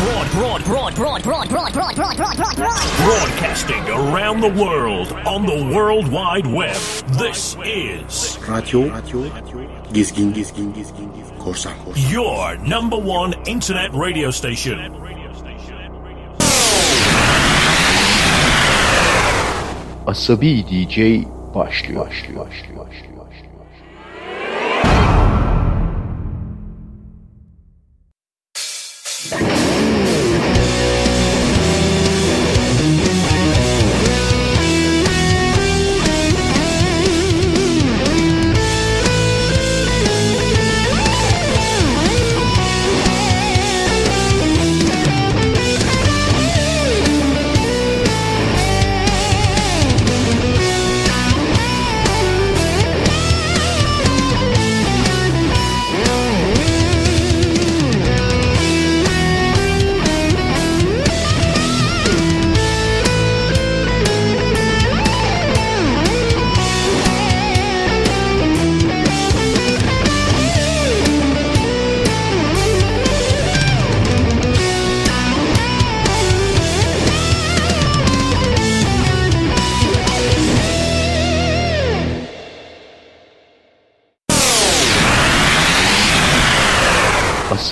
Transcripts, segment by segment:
Broad, broad, broad, broad, broad, broad, broad, broad, broad, broad, broad. Broadcasting around the world on the World Wide Web. This is Radio Gizgin Your number one internet radio station. DJ başlıyor. başlıyor, başlıyor, başlıyor.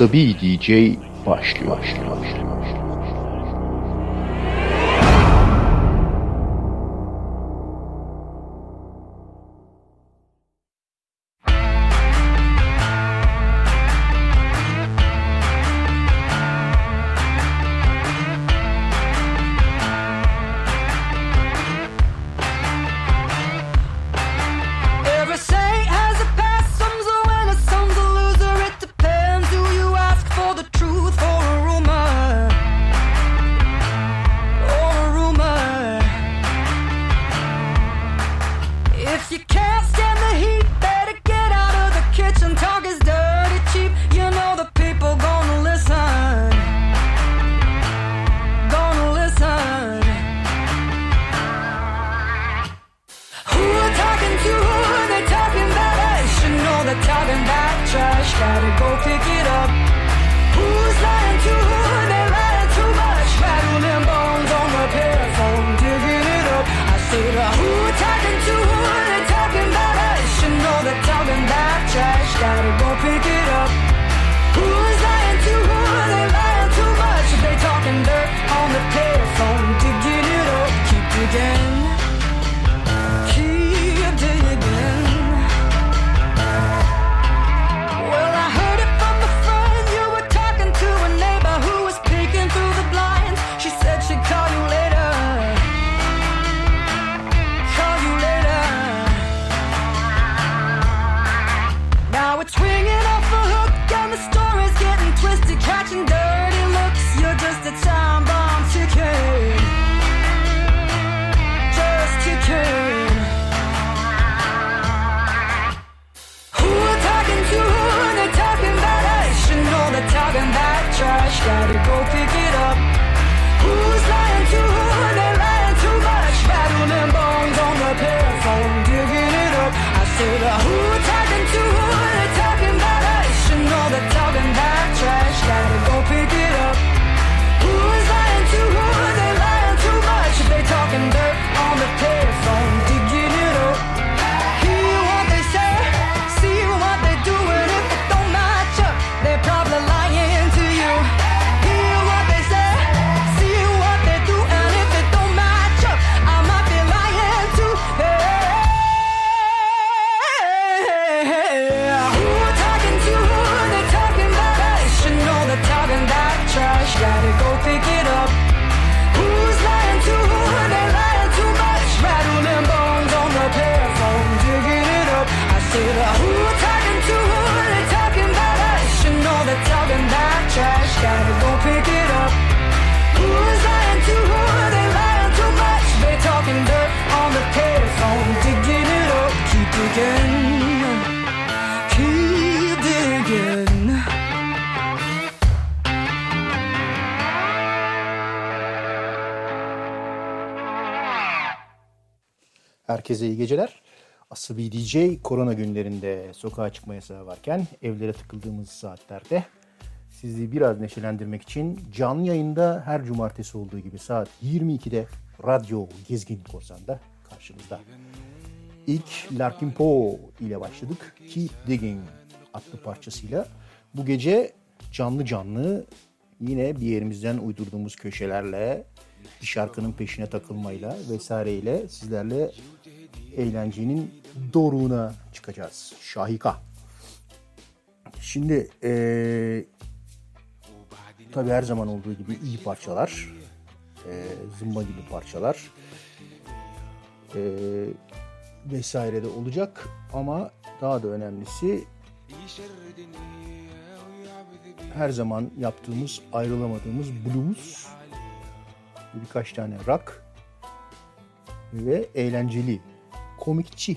Arabi DJ başlıyor. başlıyor, başlıyor. Herkese iyi geceler. Asıl DJ korona günlerinde sokağa çıkma yasağı varken evlere tıkıldığımız saatlerde sizi biraz neşelendirmek için canlı yayında her cumartesi olduğu gibi saat 22'de Radyo Gezgin Korsan'da karşımızda. İlk Larkin Poe ile başladık. Keep Digging adlı parçasıyla. Bu gece canlı canlı yine bir yerimizden uydurduğumuz köşelerle, bir şarkının peşine takılmayla vesaireyle sizlerle eğlencenin doruğuna çıkacağız. Şahika. Şimdi eee tabii her zaman olduğu gibi iyi parçalar, eee zımba gibi parçalar eee vesaire de olacak ama daha da önemlisi her zaman yaptığımız ayrılamadığımız blues birkaç tane rock ve eğlenceli komikçi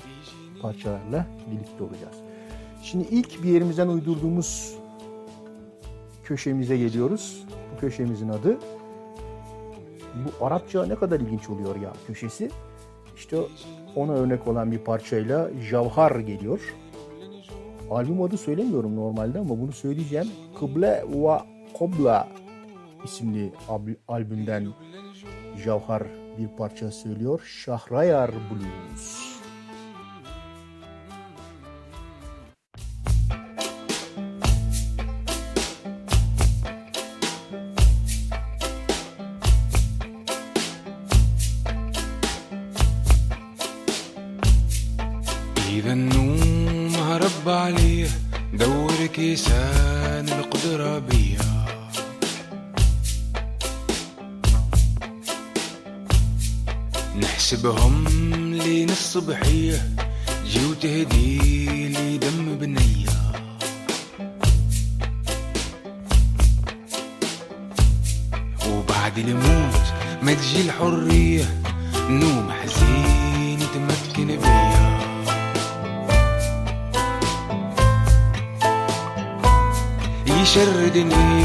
parçalarla birlikte olacağız. Şimdi ilk bir yerimizden uydurduğumuz köşemize geliyoruz. Bu köşemizin adı bu Arapça ne kadar ilginç oluyor ya köşesi. İşte ona örnek olan bir parçayla Javhar geliyor. Albüm adı söylemiyorum normalde ama bunu söyleyeceğim. Kıble ve Kobla isimli albümden Javhar bir parça söylüyor. Şahrayar Blues. كيسان القدرة بيا. نحسبهم لين الصبحية جي وتهدي لي دم بنية. وبعد الموت ما تجي الحرية نوم şerdini.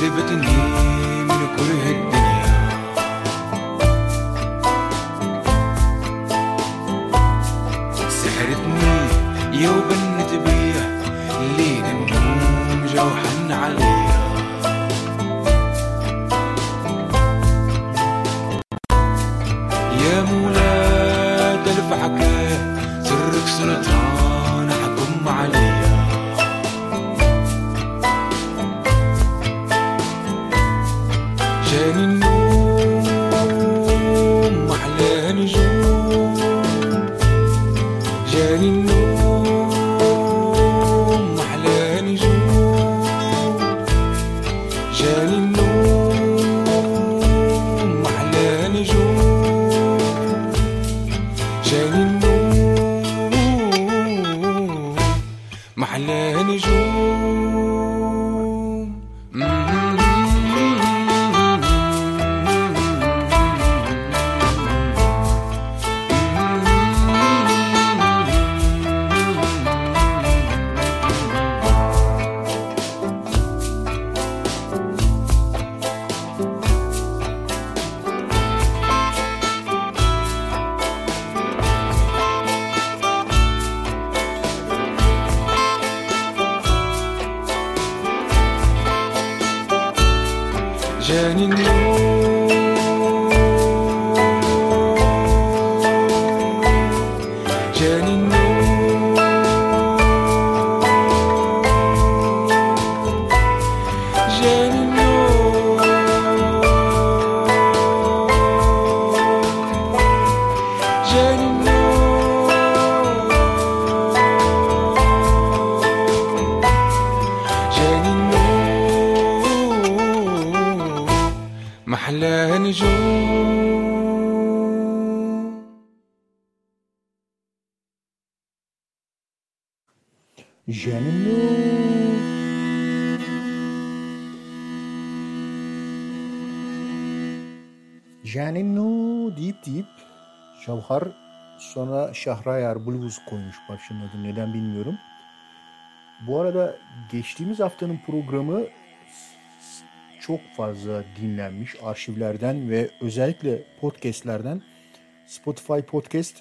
قلبتني من بيه الدنيا. سحرتني يوبا deyip Şavhar sonra Şahrayar Blues koymuş parçanın adını neden bilmiyorum. Bu arada geçtiğimiz haftanın programı çok fazla dinlenmiş arşivlerden ve özellikle podcastlerden Spotify Podcast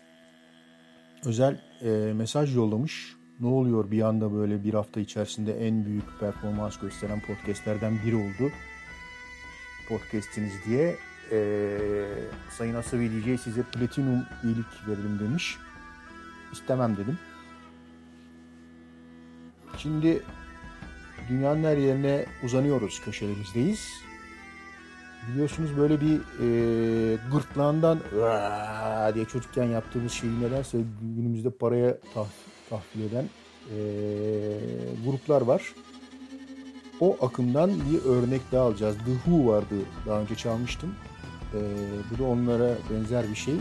özel e, mesaj yollamış. Ne oluyor bir anda böyle bir hafta içerisinde en büyük performans gösteren podcastlerden biri oldu. Podcast'iniz diye e, Sayın Asavi DJ size platinum iyilik verelim demiş. İstemem dedim. Şimdi dünyanın her yerine uzanıyoruz, köşelerimizdeyiz. Biliyorsunuz böyle bir e, gırtlağından diye çocukken yaptığımız şeyi nedense günümüzde paraya tah, tahvil eden e, gruplar var. O akımdan bir örnek daha alacağız. The Who vardı, daha önce çalmıştım. E, bu da onlara benzer bir şey.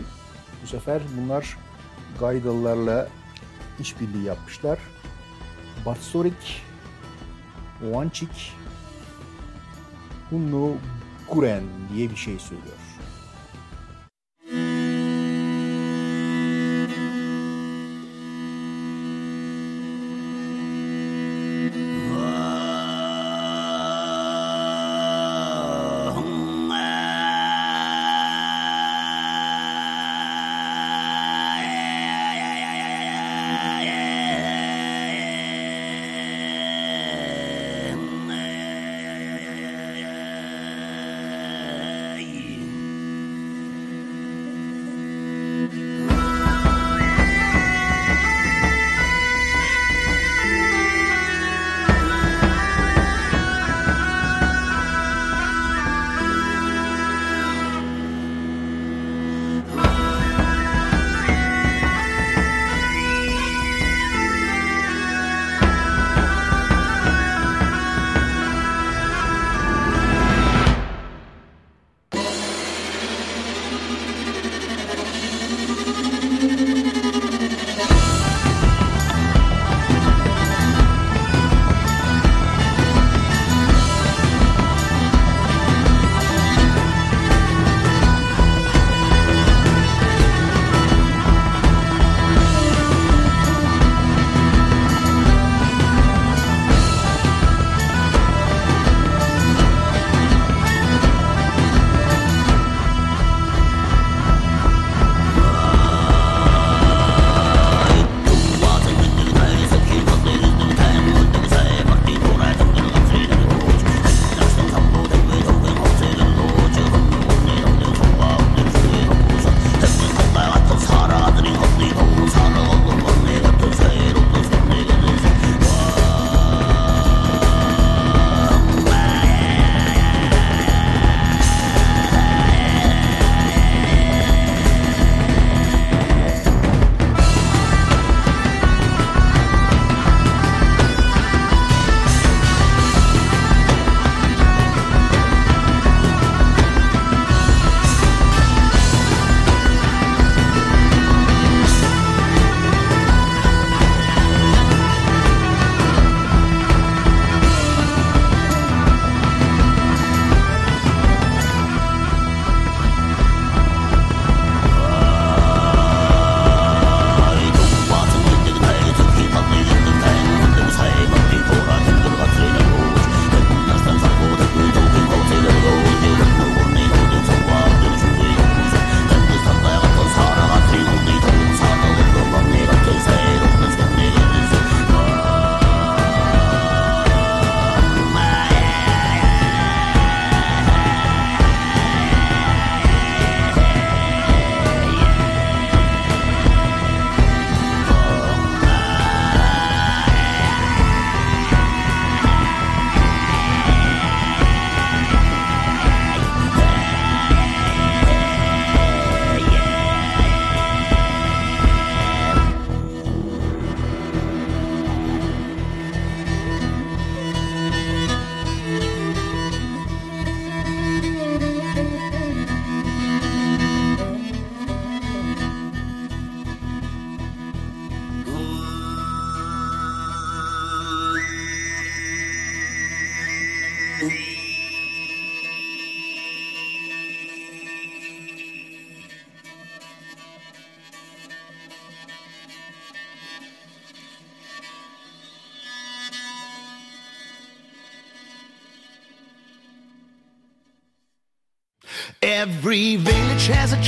Bu sefer bunlar Gaydalılarla işbirliği yapmışlar. Batsorik Wanchik Hunno Guren diye bir şey söylüyor.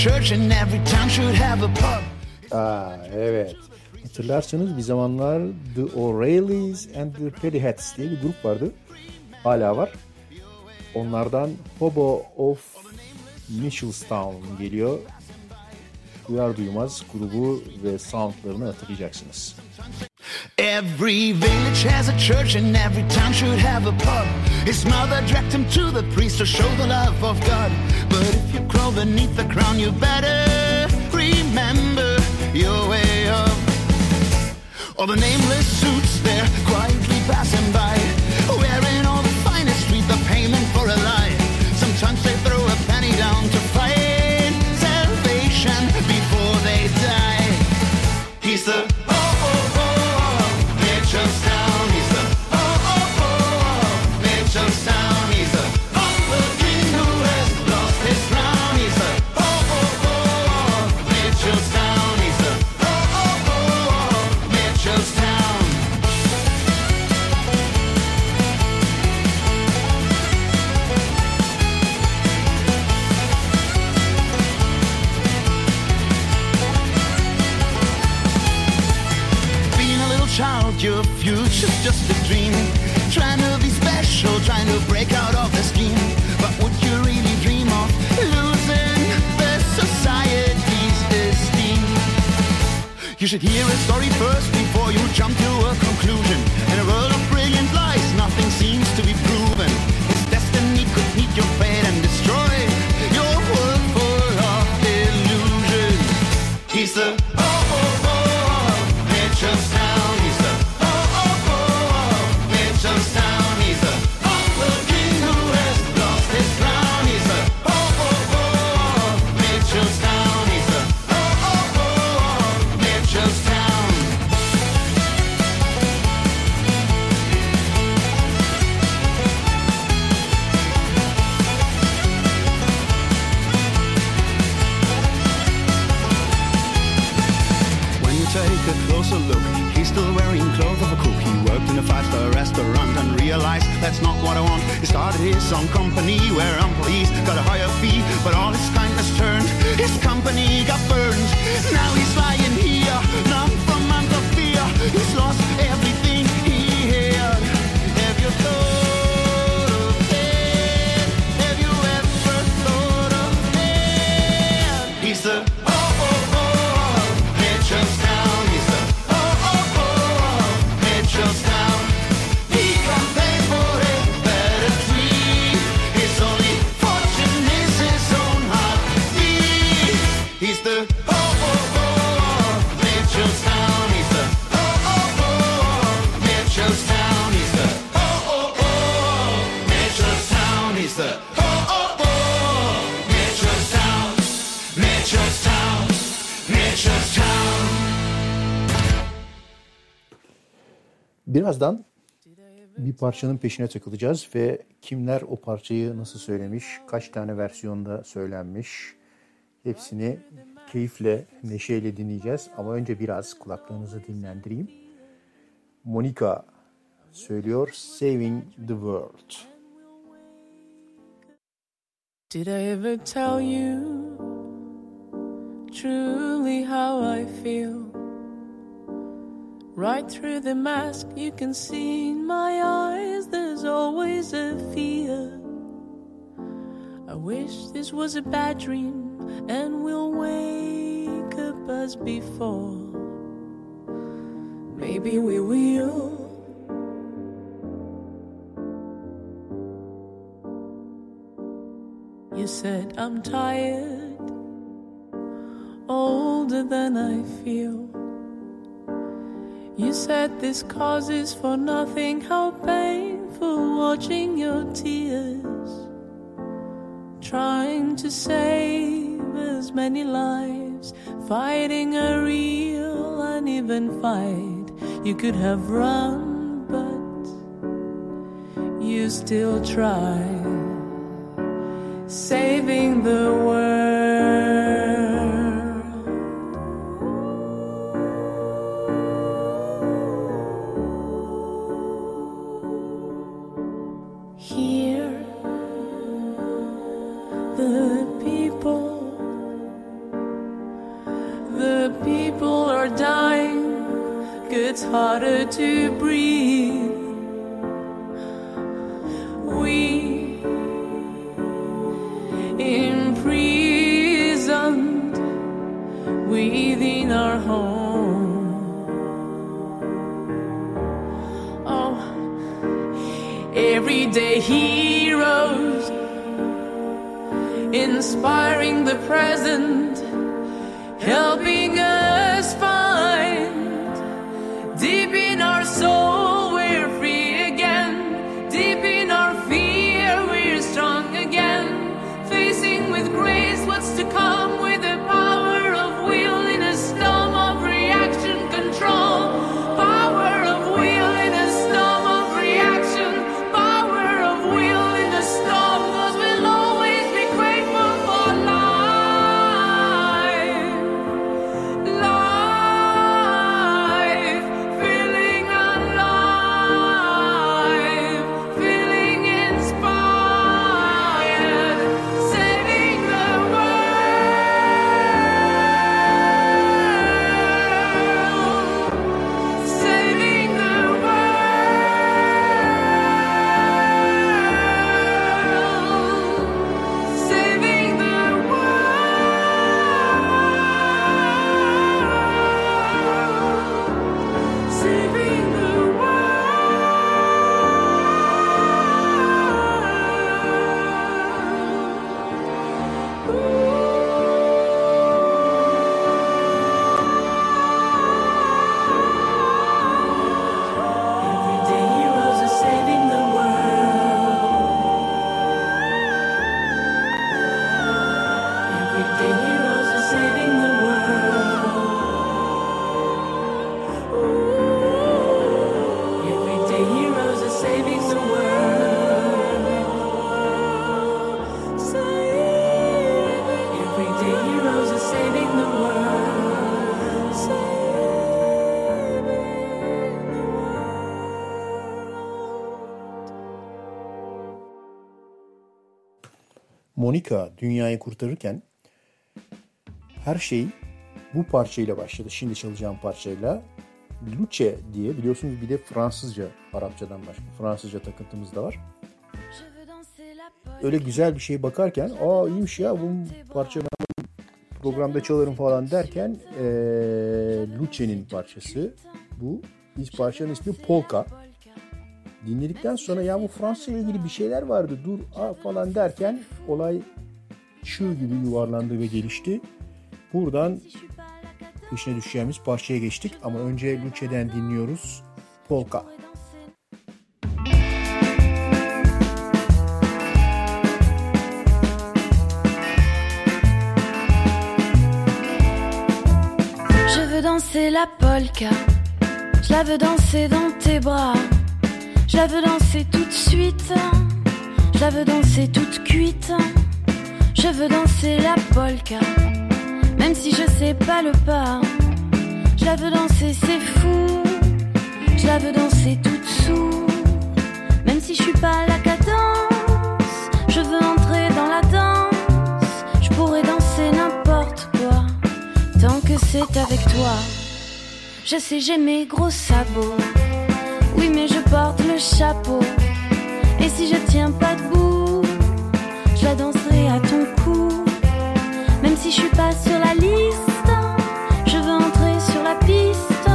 Church and every town should have a pub. Aa, evet. Hatırlarsanız bir zamanlar The O'Reillys and the Pettyheads diye bir grup vardı. Hala var. Onlardan Hobo of Mitchellstown geliyor. Duyar duymaz grubu ve soundlarını hatırlayacaksınız. Every village has a church and every town should have a pub. His mother dragged him to the priest to show the love of God. But if you crawl beneath the crown, you better remember your way up. All the nameless suits there quietly passing by, wearing all the finest street, the payment for a lie. Birazdan bir parçanın peşine takılacağız ve kimler o parçayı nasıl söylemiş, kaç tane versiyonda söylenmiş hepsini keyifle, neşeyle dinleyeceğiz. Ama önce biraz kulaklarınızı dinlendireyim. Monica söylüyor Saving the World. Did I ever tell you truly how I feel? Right through the mask, you can see in my eyes there's always a fear. I wish this was a bad dream and we'll wake up as before. Maybe we will. You said I'm tired, older than I feel. You said this causes for nothing, how painful watching your tears. Trying to save as many lives, fighting a real uneven fight. You could have run, but you still try saving the world. Gets harder to breathe. We imprisoned within our home. Oh, everyday heroes inspiring the present, helping us Monica dünyayı kurtarırken her şey bu parçayla başladı. Şimdi çalacağım parçayla. Luce diye biliyorsunuz bir de Fransızca, Arapçadan başka Fransızca takıntımız da var. Öyle güzel bir şey bakarken aa iyiymiş ya bu parça ben programda çalarım falan derken ee, Luce'nin parçası bu. Parçanın ismi Polka. Dinledikten sonra ya bu Fransa ile ilgili bir şeyler vardı dur aa falan derken olay çığ gibi yuvarlandı ve gelişti. Buradan peşine düşeceğimiz parçaya geçtik ama önce Luce'den dinliyoruz Polka. Je veux danser la polka. Je la veux danser dans tes bras. Je la veux danser tout de suite. Je la veux danser toute cuite. Je veux danser la polka. Même si je sais pas le pas. Je la veux danser, c'est fou. Je la veux danser toute sous. Même si je suis pas la cadence. Je veux entrer dans la danse. Je pourrais danser n'importe quoi. Tant que c'est avec toi. Je sais, j'ai mes gros sabots. Oui, mais je porte le chapeau. Et si je tiens pas debout, je la danserai à ton cou. Même si je suis pas sur la liste, je veux entrer sur la piste.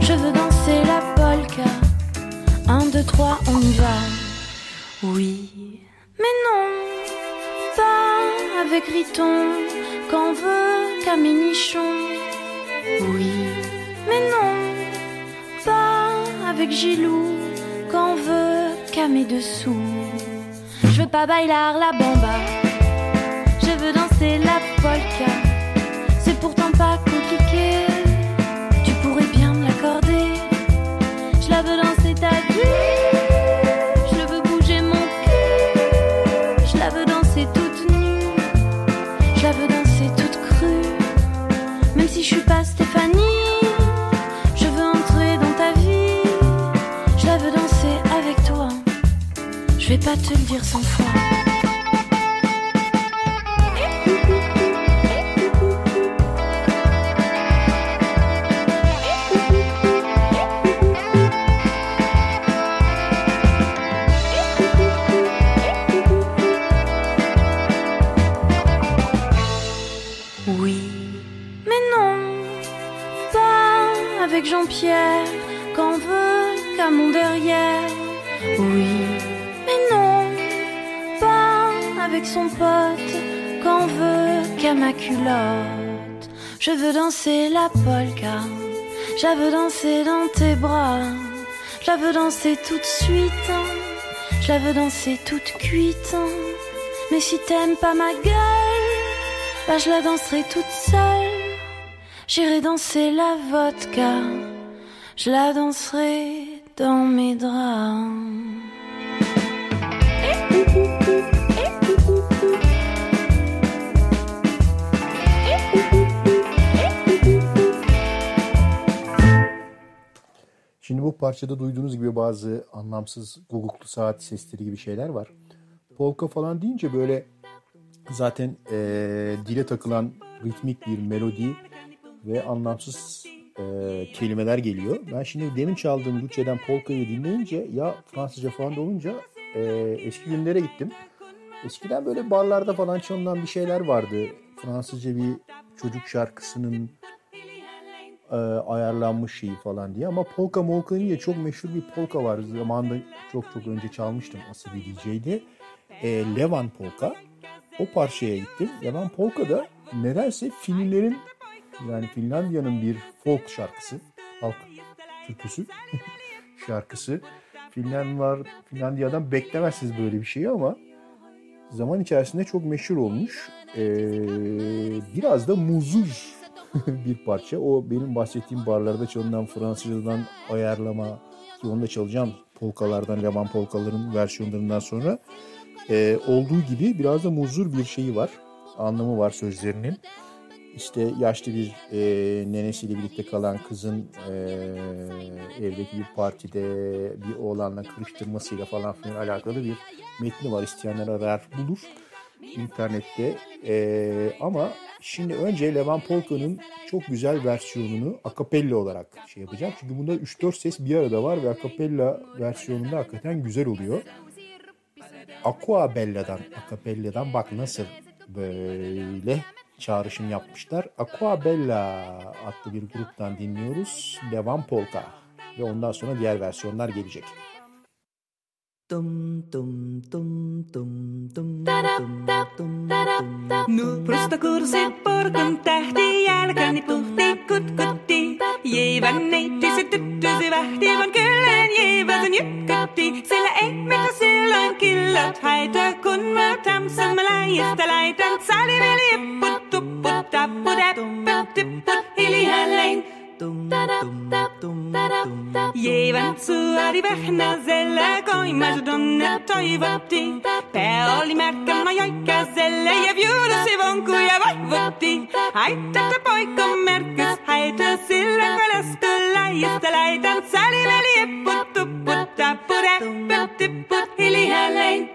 Je veux danser la polka. Un, deux, trois, on y va. Oui, mais non, pas avec Riton, qu'en veut Caménichon. Avec Gilou, qu'en veut Camé dessous. Je veux pas bailar la bamba, je veux danser la polka. C'est pourtant pas compliqué, tu pourrais bien me l'accorder. Je la veux danser ta vie, vais pas te le dire cent fois. Je veux danser la polka, je veux danser dans tes bras, je la veux danser tout de suite, je la veux danser toute cuite. Mais si t'aimes pas ma gueule, bah je la danserai toute seule. J'irai danser la vodka, je la danserai dans mes draps. Bu parçada duyduğunuz gibi bazı anlamsız guguklu saat sesleri gibi şeyler var. Polka falan deyince böyle zaten eee, dile takılan ritmik bir melodi ve anlamsız eee, kelimeler geliyor. Ben şimdi demin çaldığım Luce'den polkayı dinleyince ya Fransızca falan da olunca eee, eski günlere gittim. Eskiden böyle barlarda falan çalınan bir şeyler vardı. Fransızca bir çocuk şarkısının e, ayarlanmış şeyi falan diye. Ama polka molka diye çok meşhur bir polka var. Zamanında çok çok önce çalmıştım asıl bir DJ'de. E, Levan Polka. O parçaya gittim. Levan Polka da nedense Finlilerin yani Finlandiya'nın bir folk şarkısı. Halk türküsü şarkısı. Finlandiya'lar, Finlandiya'dan beklemezsiniz böyle bir şeyi ama zaman içerisinde çok meşhur olmuş. Ee, biraz da muzur bir parça. O benim bahsettiğim barlarda çalınan Fransızcadan ayarlama ki onu da çalacağım polkalardan, Levan polkaların versiyonlarından sonra Ee, olduğu gibi biraz da muzur bir şeyi var. Anlamı var sözlerinin. İşte yaşlı bir e, nenesiyle birlikte kalan kızın e, evdeki bir partide bir oğlanla kırıştırmasıyla falan filan alakalı bir metni var. İsteyenler arar bulur internette. E, ama şimdi önce Levan Polka'nın çok güzel versiyonunu akapella olarak şey yapacağım. Çünkü bunda 3-4 ses bir arada var ve akapella versiyonunda hakikaten güzel oluyor. Aqua Bella'dan, Acapella'dan bak nasıl böyle çağrışım yapmışlar. Aqua Bella adlı bir gruptan dinliyoruz. Levan Polka. Ve ondan sonra diğer versiyonlar gelecek. Nu prosta kursi porkon tähti jälkeni tuhti kutkutti. Jeivän neiti se tyttösi vähti, vaan kyllä jeivätön jykkätti. Sillä ei mitä silloin killot haita, kun mä tamsan mä läijästä laitan. Sali veli jipput tupput tapput äppät tipput جيبا سوري بحنا زلا كوي مجدنا طيبة بتي بقولي مركا ما يويكا زلا يا بيورو سيبونكو يا بحبتي عيتا تبويكو مركز حيتا سيلا فلسكو لا يستلا يتنسالي مالي بطو بطا بطا بطا بطا هلي هلين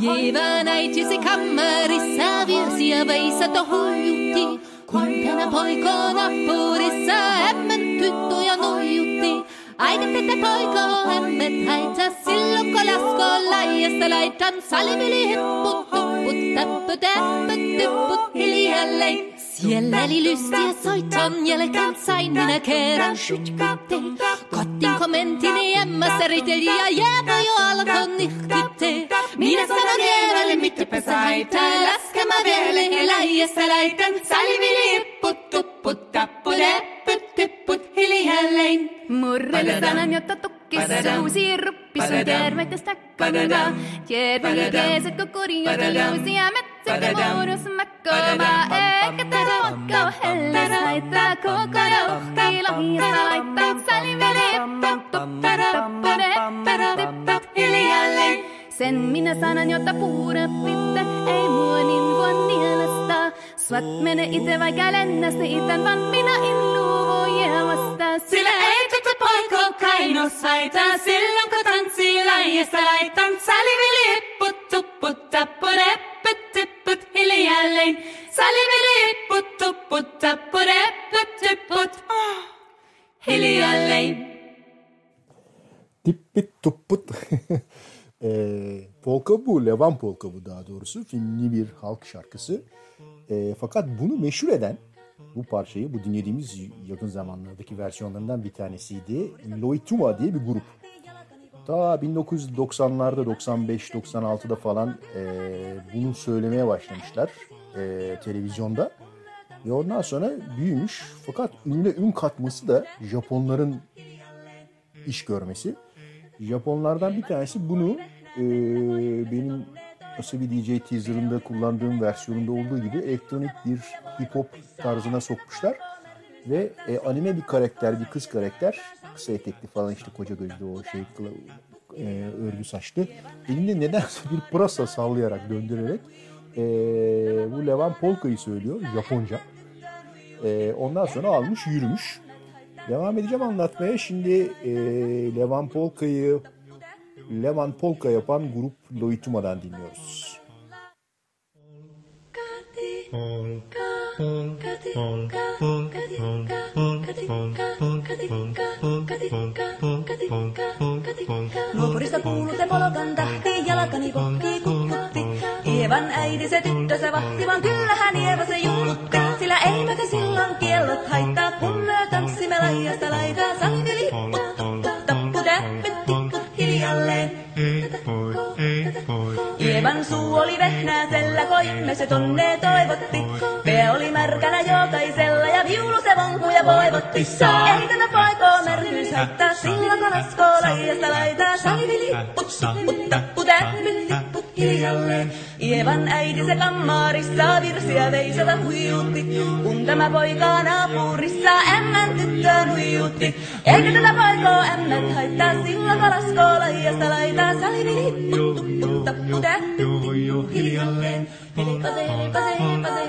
Jeva najti se kamari savir si avai sa to hojuti kumpiana poikona purissa, emmen tyttöjä nojutti. Aiket tätä poiko, emmen häitä, silloin kun lasko laiasta laitan, salimili hipput, tupput, täppö, täppö, tupput, hiljalleen. Sielläni lystiä soitan, jälkeen sain minä kerran sytkäte. Kottin emmä emmässä ja jääpä jo alkon nihkitte. Minä sanon jäävälle, mitä pesaita, läskemä vielä eläjässä laitan. Salvili ipput, tupput, tappu, leppyt, tipput, hiljalleen. Murrelle sanan, jotta tukkut. Kissa suusi ruppissa, tervetestä korona. Kiervelikäiset kokoriot jousia metsästä muodossa makkomaa. Eikä tätä vakkaa helles laittaa koko rohki lohjassa laittaa säliveli. Hiljalleen. Sen minä sanan jotta puhurat pitää, ei mua niin voi niellä Swat mene ite vaikka lennästä itän, minä en luovu jäämästä. Sillä ei tätä poikoo kainos haita, silloin kun tanssii laijasta laitan. Saliveli hipput, tupput, tapput, äppät, tipput hiljalleen. Saliveli hipput, tupput, tapput, äppät, tipput ah, hiljalleen. Tippit tupput. E, polka bu, Levan polka bu daha doğrusu. Finli bir halk şarkısı. E, fakat bunu meşhur eden bu parçayı, bu dinlediğimiz yakın zamanlardaki versiyonlarından bir tanesiydi. Loituma diye bir grup. Ta 1990'larda, 95-96'da falan e, bunu söylemeye başlamışlar e, televizyonda. Ve ondan sonra büyümüş. Fakat ününe ün katması da Japonların iş görmesi. Japonlardan bir tanesi bunu e, benim nasıl bir DJ teaser'ında kullandığım versiyonunda olduğu gibi elektronik bir hip hop tarzına sokmuşlar. Ve e, anime bir karakter, bir kız karakter, kısa etekli falan işte koca gözlü o şey e, örgü saçlı. Elinde nedense bir pırasa sallayarak, döndürerek e, bu Levan Polka'yı söylüyor Japonca. E, ondan sonra almış yürümüş. Devam edeceğim anlatmaya. Şimdi e, Levan Polka'yı Levan Polka yapan grup Loituma'dan dinliyoruz. Haittaa, kun Radioland. Täppyt, tipput hiljalleen. Ievan suu oli vehnäisellä, koimme se tonne toivotti. Pää oli märkänä jokaisella ja viulu se vonkuja voivotti. Ei tätä paikoo märkyys haittaa, sillä kun askoo laidasta laitaa. Salmi lipput, tipput, tappu hiljalleen. Ievan äiti se kammarissa virsiä veisata huijutti. Kun tämä poika naapurissa ämmän tyttöön huijutti. Eikä tätä poikoo ämmät haittaa, sillä kun askoo laidasta laitaa. Salmi lipput, tipput, tappu täppyt, tipput hiljalleen. Hilipase, hilipase, hilipase,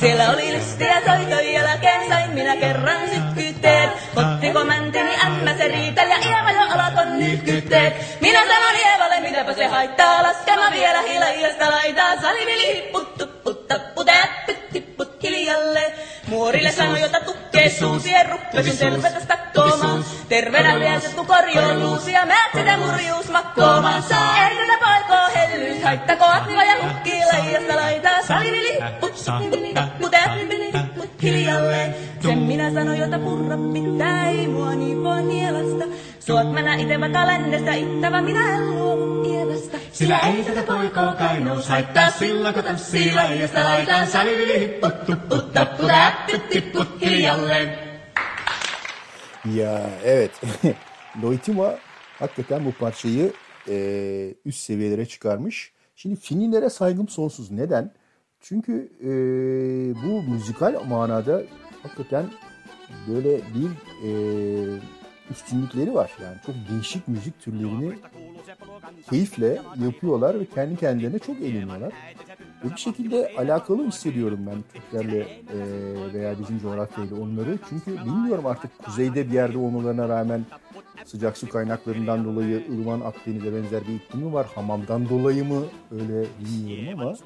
Siellä oli lystiä soito jälkeen, sain minä kerran sytkytteet. Ottiko mäntini ämmä se riitel ja Ieva jo alkon nytkytteet. Minä sanon Ievalle, mitäpä se haittaa, laskema vielä hiljaista laitaa. Salivili hipput, tupput, tappu, täppyt, tipput hiljalle. Muorille sanoi, jota tukkee suusien ruppesin tervetä stakkoomaan. Terveenä viesettu korjoon luusia, määt sitä murjuus makkoomaan. Ei tätä poikoo hellyys, haittako atva ja hukkii laijasta laitaa. Salivili hipput, tupput, tappu, täppyt, tipput hiljalle. Sen minä sanoin, jota purra pitää, ei mua niin voi nielasta. İtse vaikka lännestä, ittävä minä Ievasta. Sillä ei tätä poikoo kainous haittaa silloin kun tanssii laijasta laitaan. Salivili hipput, tupput, tappu, täppyt, tipput hiljalleen. Ya evet. Loitima hakikaten bu parçayı e, üst seviyelere çıkarmış. Şimdi Finlilere saygım sonsuz. Neden? Çünkü e, bu müzikal manada hakikaten böyle bir e, üstünlükleri var. Yani çok değişik müzik türlerini keyifle yapıyorlar ve kendi kendilerine çok eğleniyorlar. Ve bir şekilde alakalı hissediyorum ben Türklerle e, veya bizim coğrafyayla onları. Çünkü bilmiyorum artık kuzeyde bir yerde olmalarına rağmen sıcak su kaynaklarından dolayı Ilvan Akdeniz'e benzer bir iklimi var. Hamamdan dolayı mı öyle bilmiyorum ama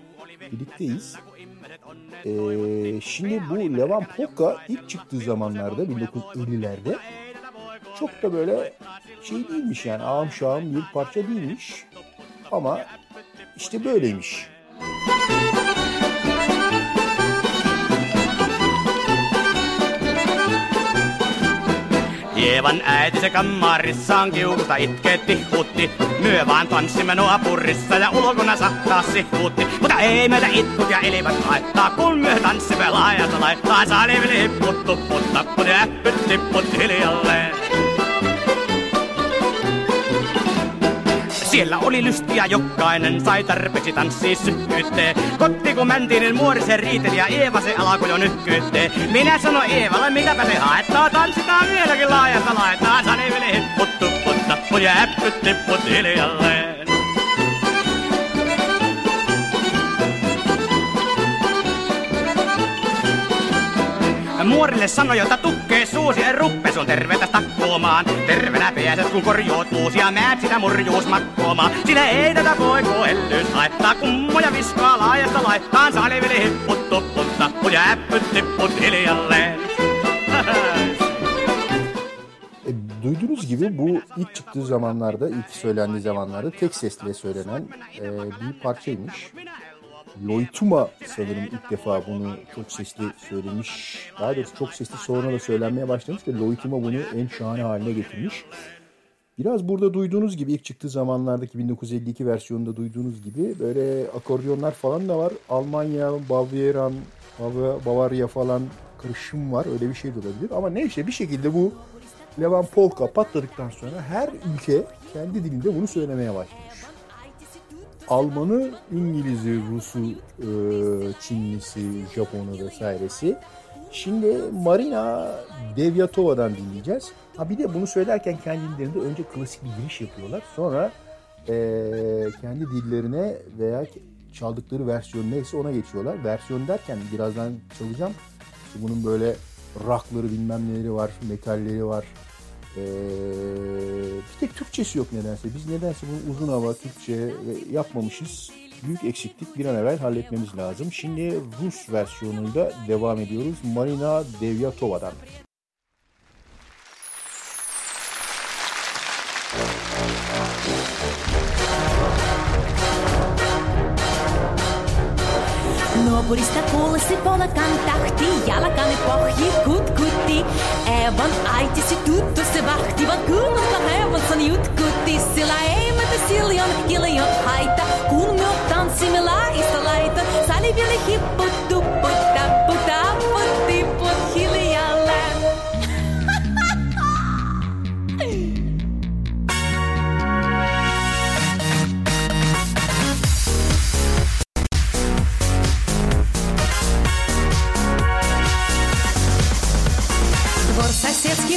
birlikteyiz. Ee, şimdi bu Levan Polka ilk çıktığı zamanlarda 1950'lerde çok da böyle şey değilmiş yani ağam şağım bir parça değilmiş. Ama işte böyleymiş. Ievan äiti se kammarissaan kiukusta itkeetti huutti. Myö vaan tanssimme nuapurissa ja ulkona sakkaa sihuutti. Mutta ei meitä itkut ja ilmat haittaa, kun myö tanssimme laajasta laittaa. Salivili hipput, tupput, tapput ja hiljalleen. Siellä oli lystiä, jokainen sai tarpeeksi tanssii sykkyytteen. Kotti kun mentiin, niin muori se riiteli ja Eeva se alkoi jo nykkyytteen. Minä sanoin Eevalle, mitäpä se haettaa, tanssitaan vieläkin laajasta laetaan. Sani veli hipput, tupput, tappu ja äppyt, tipput hiljalleen. Muorille sanoi, jota tukkee suusi ja ruppe sun tervetä takkuomaan. Tervenä pääset kun korjuut uusia, määt sitä murjuus makkuomaan. Sillä ei tätä voi koellys haittaa, kummoja viskaa laajasta laittaan. Salivili hipput, tupput, tappu ja äppyt, tipput hiljalleen. Duyduğunuz gibi bu ilk çıktığı zamanlarda, ilk söylendiği zamanlarda tek sesle söylenen e, bir parçaymış. Loituma sanırım ilk defa bunu çok sesli söylemiş. Daha doğrusu çok sesli sonra da söylenmeye başlamış ve Loituma bunu en şahane haline getirmiş. Biraz burada duyduğunuz gibi ilk çıktığı zamanlardaki 1952 versiyonunda duyduğunuz gibi böyle akordeonlar falan da var. Almanya, Bavyeran, Bav- Bavarya falan karışım var. Öyle bir şey de olabilir. Ama neyse bir şekilde bu Levan Polka patladıktan sonra her ülke kendi dilinde bunu söylemeye başlamış. Almanı, İngiliz'i, Rus'u, e, Çinlisi, Japon'u vesairesi. Şimdi Marina Devyatova'dan dinleyeceğiz. Ha bir de bunu söylerken kendi dillerinde önce klasik bir giriş yapıyorlar. Sonra e, kendi dillerine veya çaldıkları versiyon neyse ona geçiyorlar. Versiyon derken birazdan çalacağım. İşte bunun böyle rockları bilmem neleri var, metalleri var. Ee, bir tek Türkçesi yok nedense. Biz nedense bunu uzun hava Türkçe yapmamışız. Büyük eksiklik bir an evvel halletmemiz lazım. Şimdi Rus versiyonuyla devam ediyoruz. Marina Devyatova'dan. Porista kuulasi polkan tahti, jalkani pohji kutkutti. Evan äitisi tuttusi vahtivan, kuunnelta hevosen jutkutti. Sillä ei me silloin kiljot haita, kun me tanssimme laista laita. Sali vielä hipput tupput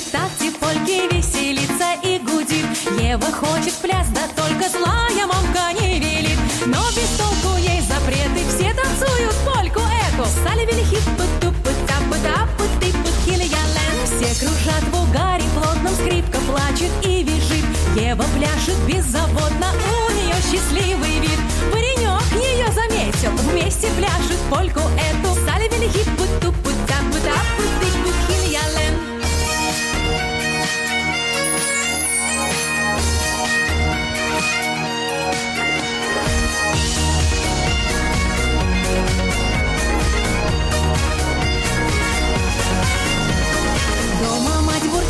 соседский в польки веселится и гудит Ева хочет в пляс, да только злая мамка не велит. Но без толку ей запреты, все танцуют польку эту Стали велихиппы, тупы, тапы, тапы, тыпы, хилиялен Все кружат в угаре, плотном скрипка плачет и визжит. Ева пляшет беззаботно, у нее счастливый вид. Паренек ее заметил, вместе пляшет польку эту. Стали велихиппы, тупы,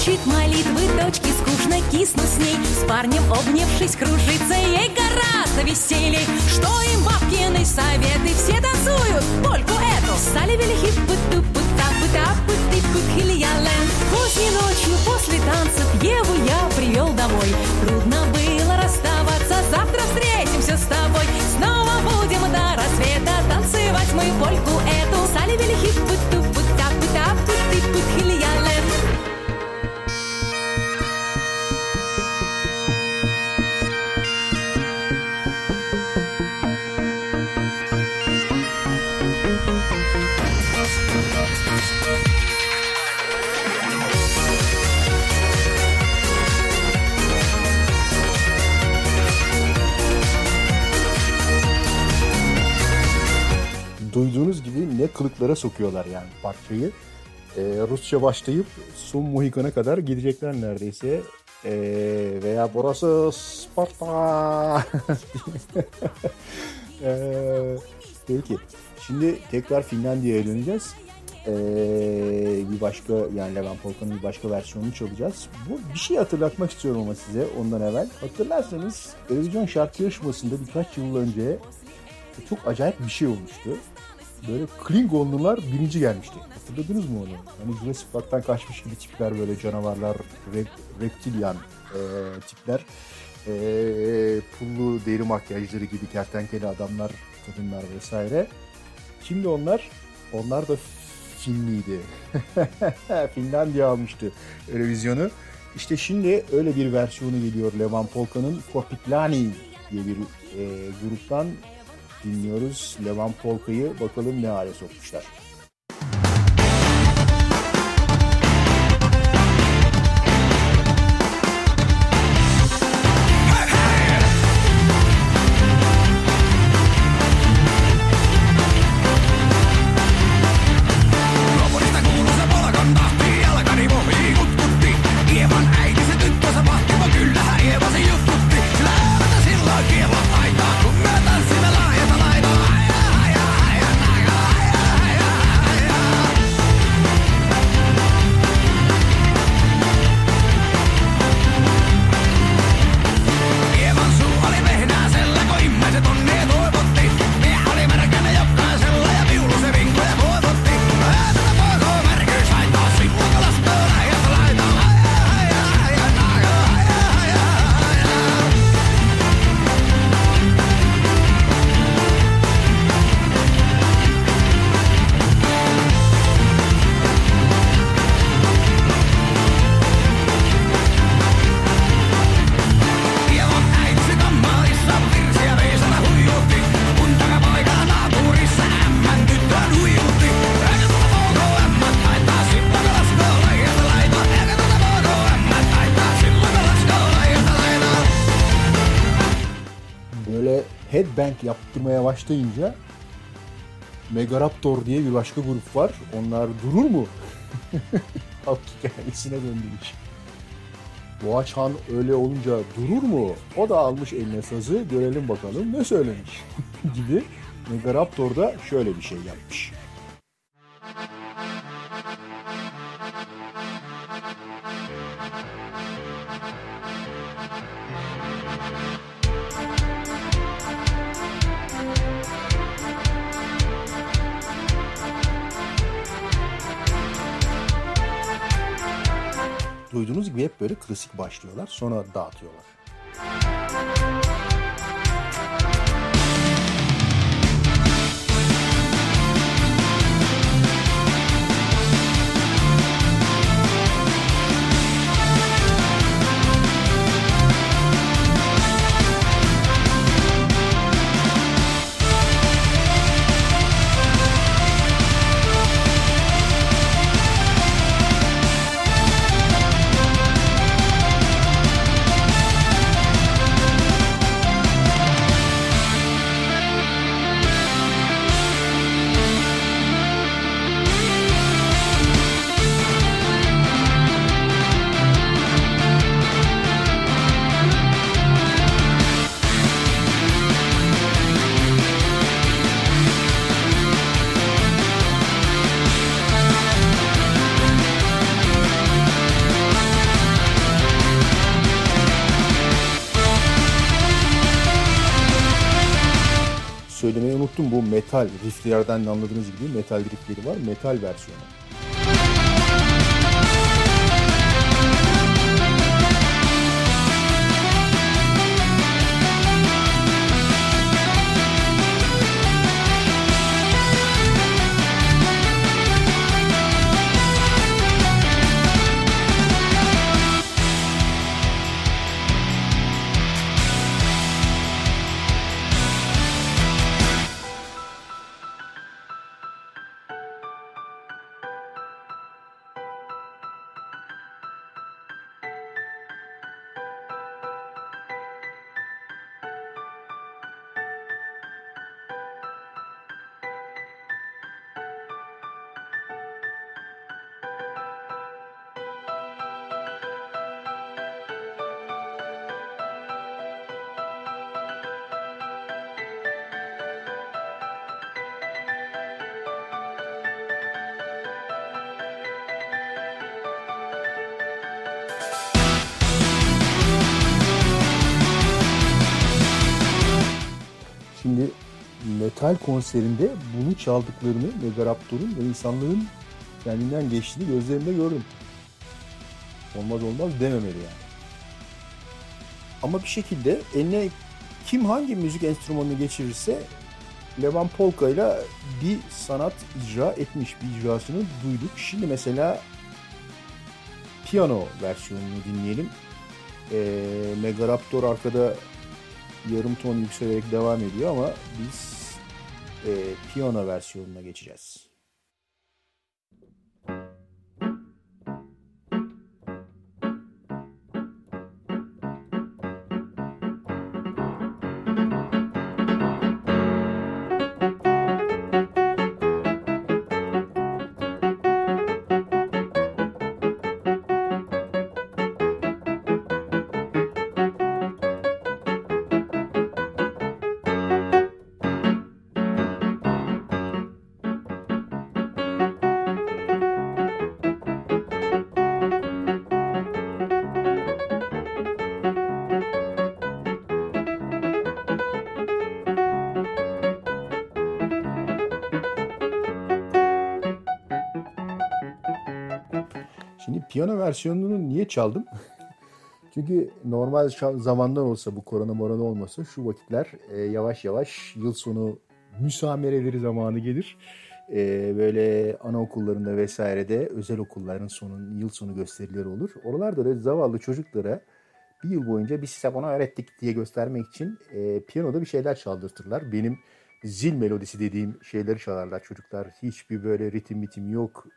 бурчит молитвы, дочки скучно киснут с ней. С парнем обнявшись кружится ей гораздо веселей Что им бабкины советы, все танцуют польку эту. Стали велихиппы, тупы, тапы, тапы, тыпы, хильялен Поздней ночью после танцев Еву я привел домой. Трудно было расставаться, завтра встретимся с тобой. Снова будем до рассвета танцевать мы польку эту. Стали велихиппы, тупы, Duyduğunuz gibi ne kılıklara sokuyorlar yani parçayı. Ee, Rusça başlayıp son Mohikan'a kadar gidecekler neredeyse. Ee, veya burası Sparta. Ee, peki. Şimdi tekrar Finlandiya'ya döneceğiz. Ee, bir başka yani Levent Polka'nın bir başka versiyonunu çalacağız. Bu bir şey hatırlatmak istiyorum ama size ondan evvel. Hatırlarsanız Eurovision şarkı yarışmasında birkaç yıl önce çok acayip bir şey olmuştu. Böyle Klingonlular birinci gelmişti. Hatırladınız mı onu? Hani Jurassic Park'tan kaçmış gibi tipler böyle canavarlar, rep, reptilyan e, tipler. Ee, pullu deri makyajları gibi kertenkele adamlar, kadınlar vesaire. Şimdi onlar, onlar da Finliydi. Finlandiya almıştı Eurovizyonu. İşte şimdi öyle bir versiyonu geliyor Levan Polka'nın Korpiklani diye bir e, gruptan dinliyoruz. Levan Polka'yı bakalım ne hale sokmuşlar. Headbang yaptırmaya başlayınca Megaraptor diye bir başka grup var. Onlar durur mu? Halk hikayesine döndü iş. Boğaç Han öyle olunca durur mu? O da almış eline sazı. Görelim bakalım ne söylemiş gibi. Megaraptor da şöyle bir şey yapmış. Duyduğunuz gibi hep böyle klasik başlıyorlar. Sonra dağıtıyorlar. Söylemeyi metal rifflerden anladığınız gibi metal riffleri var. Metal versiyonu. Metal konserinde bunu çaldıklarını Megaraptor'un ve insanların kendinden geçtiğini gözlerimde gördüm. Olmaz olmaz dememeli yani. Ama bir şekilde eline kim hangi müzik enstrümanını geçirirse Levan Polka ile bir sanat icra etmiş. Bir icrasını duyduk. Şimdi mesela piyano versiyonunu dinleyelim. Ee, Megaraptor arkada yarım ton yükselerek devam ediyor ama biz e, piyano versiyonuna geçeceğiz. Versiyonunu niye çaldım? Çünkü normal zamanlar olsa bu korona morona olmasa şu vakitler e, yavaş yavaş yıl sonu müsamereleri zamanı gelir. E, böyle anaokullarında vesairede özel okulların sonun yıl sonu gösterileri olur. Oralarda da zavallı çocuklara bir yıl boyunca biz size bunu öğrettik diye göstermek için e, piyanoda bir şeyler çaldırtırlar. Benim zil melodisi dediğim şeyleri çalarlar çocuklar. Hiçbir böyle ritim ritim yok.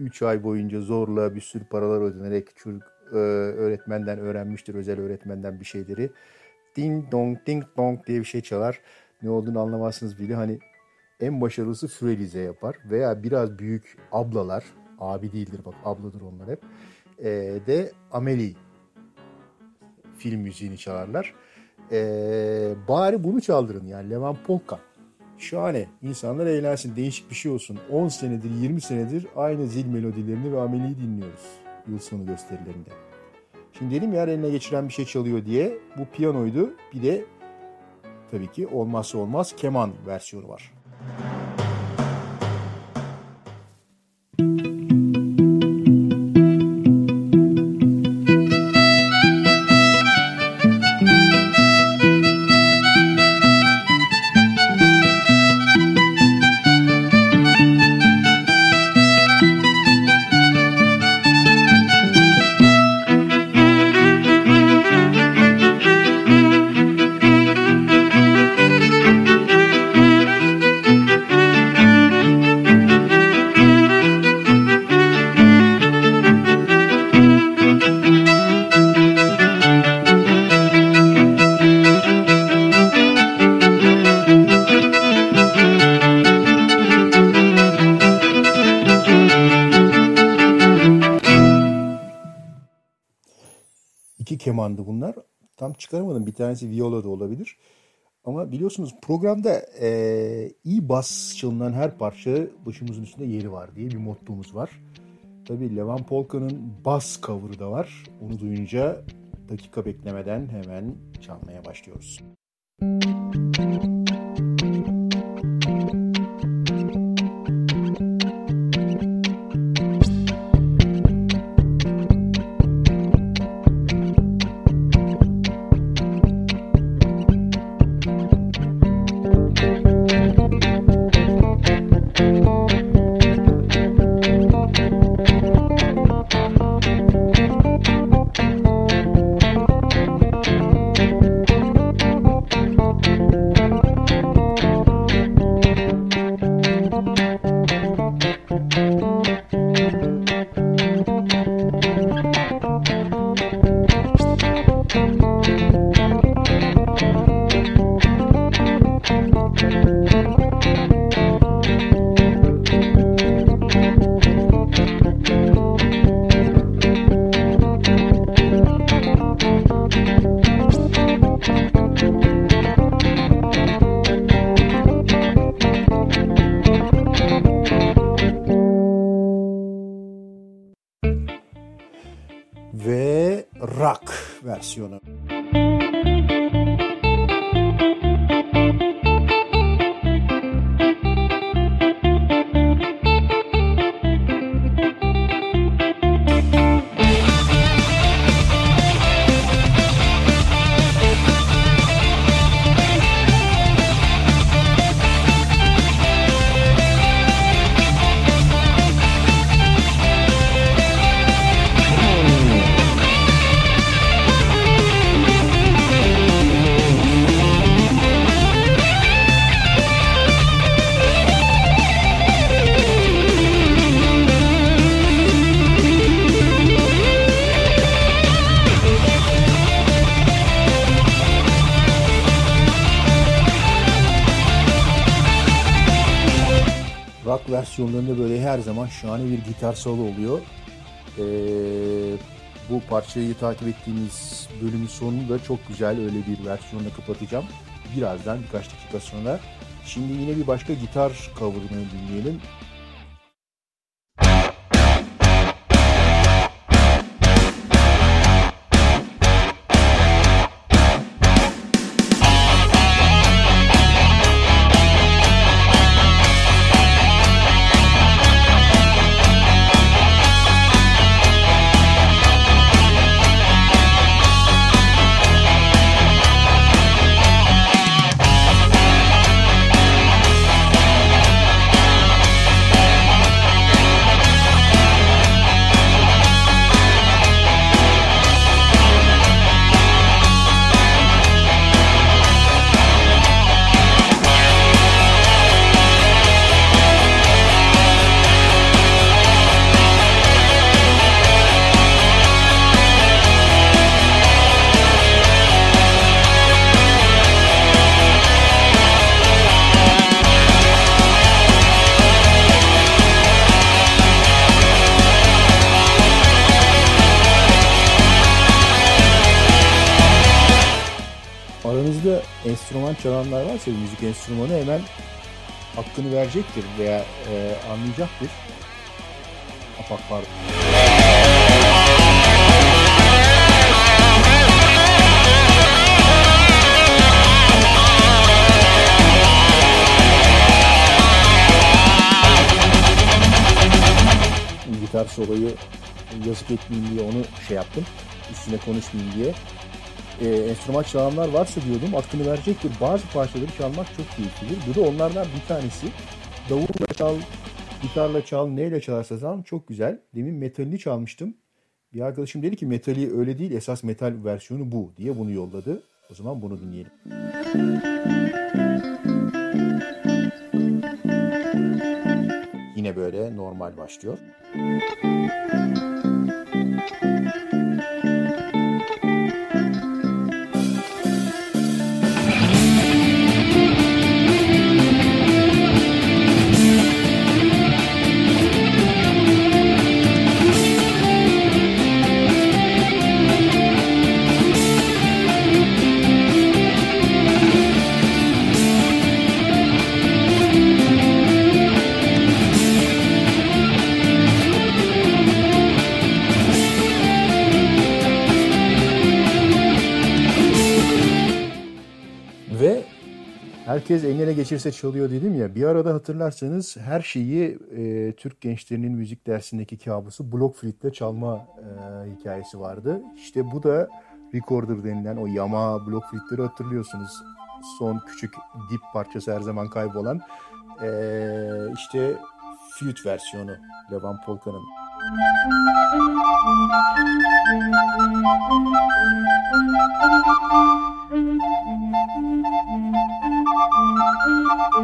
3 ay boyunca zorla bir sürü paralar ödenerek çocuk e, öğretmenden öğrenmiştir, özel öğretmenden bir şeyleri. Ding dong ding dong diye bir şey çalar. Ne olduğunu anlamazsınız bile. Hani en başarılısı Frelize yapar. Veya biraz büyük ablalar, abi değildir bak abladır onlar hep. E, de Amelie film müziğini çalarlar. E, bari bunu çaldırın yani Levan Polka. Şahane. İnsanlar eğlensin. Değişik bir şey olsun. 10 senedir, 20 senedir aynı zil melodilerini ve ameliyi dinliyoruz. Yıl sonu gösterilerinde. Şimdi dedim ya eline geçiren bir şey çalıyor diye. Bu piyanoydu. Bir de tabii ki olmazsa olmaz keman versiyonu var. İki çıkaramadım. Bir tanesi viola da olabilir. Ama biliyorsunuz programda eee, iyi bas çalınan her parça başımızın üstünde yeri var diye bir mottomuz var. Tabii Levan Polka'nın bas cover'ı da var. Onu duyunca dakika beklemeden hemen çalmaya başlıyoruz. Ve rock şahane bir gitar solo oluyor. Ee, bu parçayı takip ettiğimiz bölümün sonunu da çok güzel öyle bir versiyonla kapatacağım. Birazdan birkaç dakika sonra. Şimdi yine bir başka gitar cover'ını dinleyelim. Verecektir veya e, anlayacaktır. Apak pardon. Gitar soloyu yazık etmeyeyim diye onu şey yaptım. Üstüne konuşmayayım diye e, enstrüman çalanlar varsa diyordum aklını verecektir. Bazı parçaları çalmak çok keyiflidir. Bu da onlardan bir tanesi. Davulla çal, gitarla çal, neyle çalarsa çal çok güzel. Demin metalini çalmıştım. Bir arkadaşım dedi ki metali öyle değil esas metal versiyonu bu diye bunu yolladı. O zaman bunu dinleyelim. Yine böyle normal başlıyor. Ve herkes eline geçirse çalıyor dedim ya. Bir arada hatırlarsanız her şeyi e, Türk gençlerinin müzik dersindeki kabusu blok flütle çalma e, hikayesi vardı. İşte bu da recorder denilen o Yamaha blok flütleri hatırlıyorsunuz. Son küçük dip parçası her zaman kaybolan. E, işte flüt versiyonu Levan Polka'nın. Dört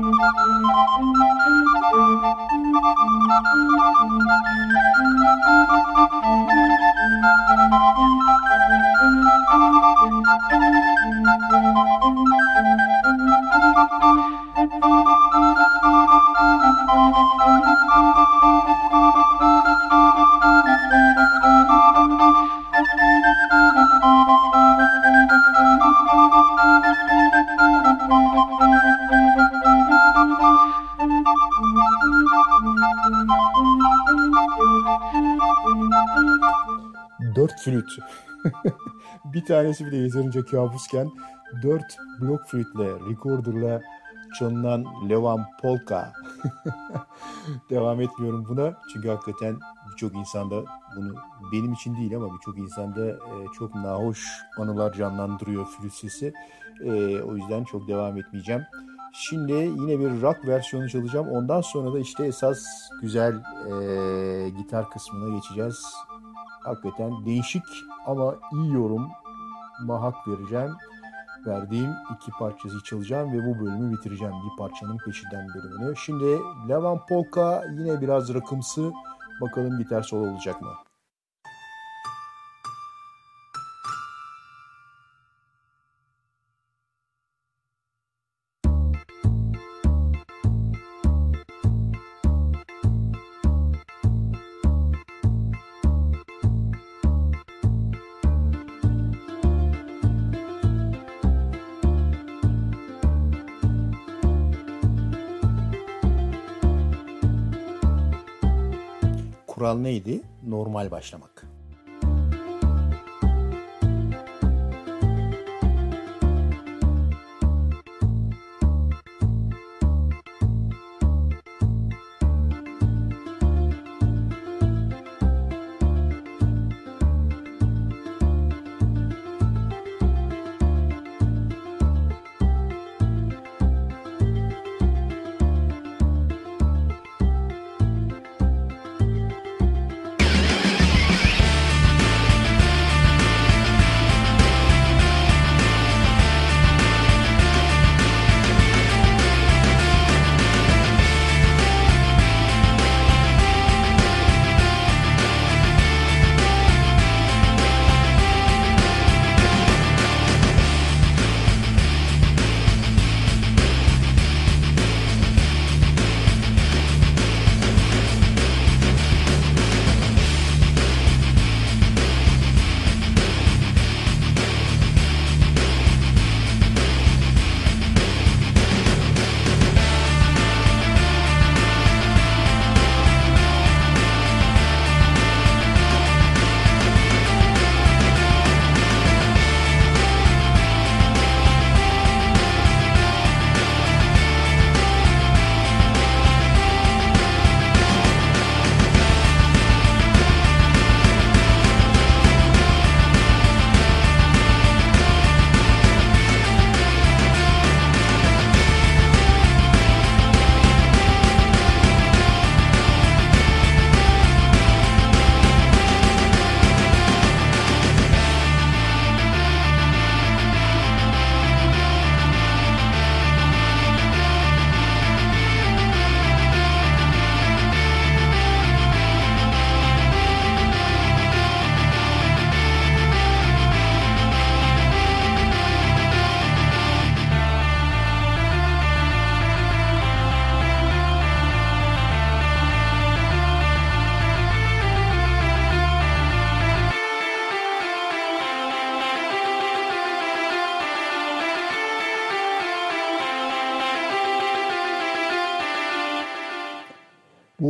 tanesi bile yeterince kabusken dört blok flütle, recorderla çalınan Levan Polka. Devam etmiyorum buna çünkü hakikaten birçok insanda bunu benim için değil ama birçok insanda e, çok nahoş anılar canlandırıyor flüt sesi. E, o yüzden çok devam etmeyeceğim. Şimdi yine bir rock versiyonu çalacağım. Ondan sonra da işte esas güzel e, gitar kısmına geçeceğiz. Hakikaten değişik ama iyi yorum hak vereceğim. Verdiğim iki parçayı çalacağım ve bu bölümü bitireceğim. Bir parçanın peşinden bölümünü. Şimdi Levan Polka yine biraz rakımsı. Bakalım gitar solo olacak mı? Kural neydi? Normal başlamak.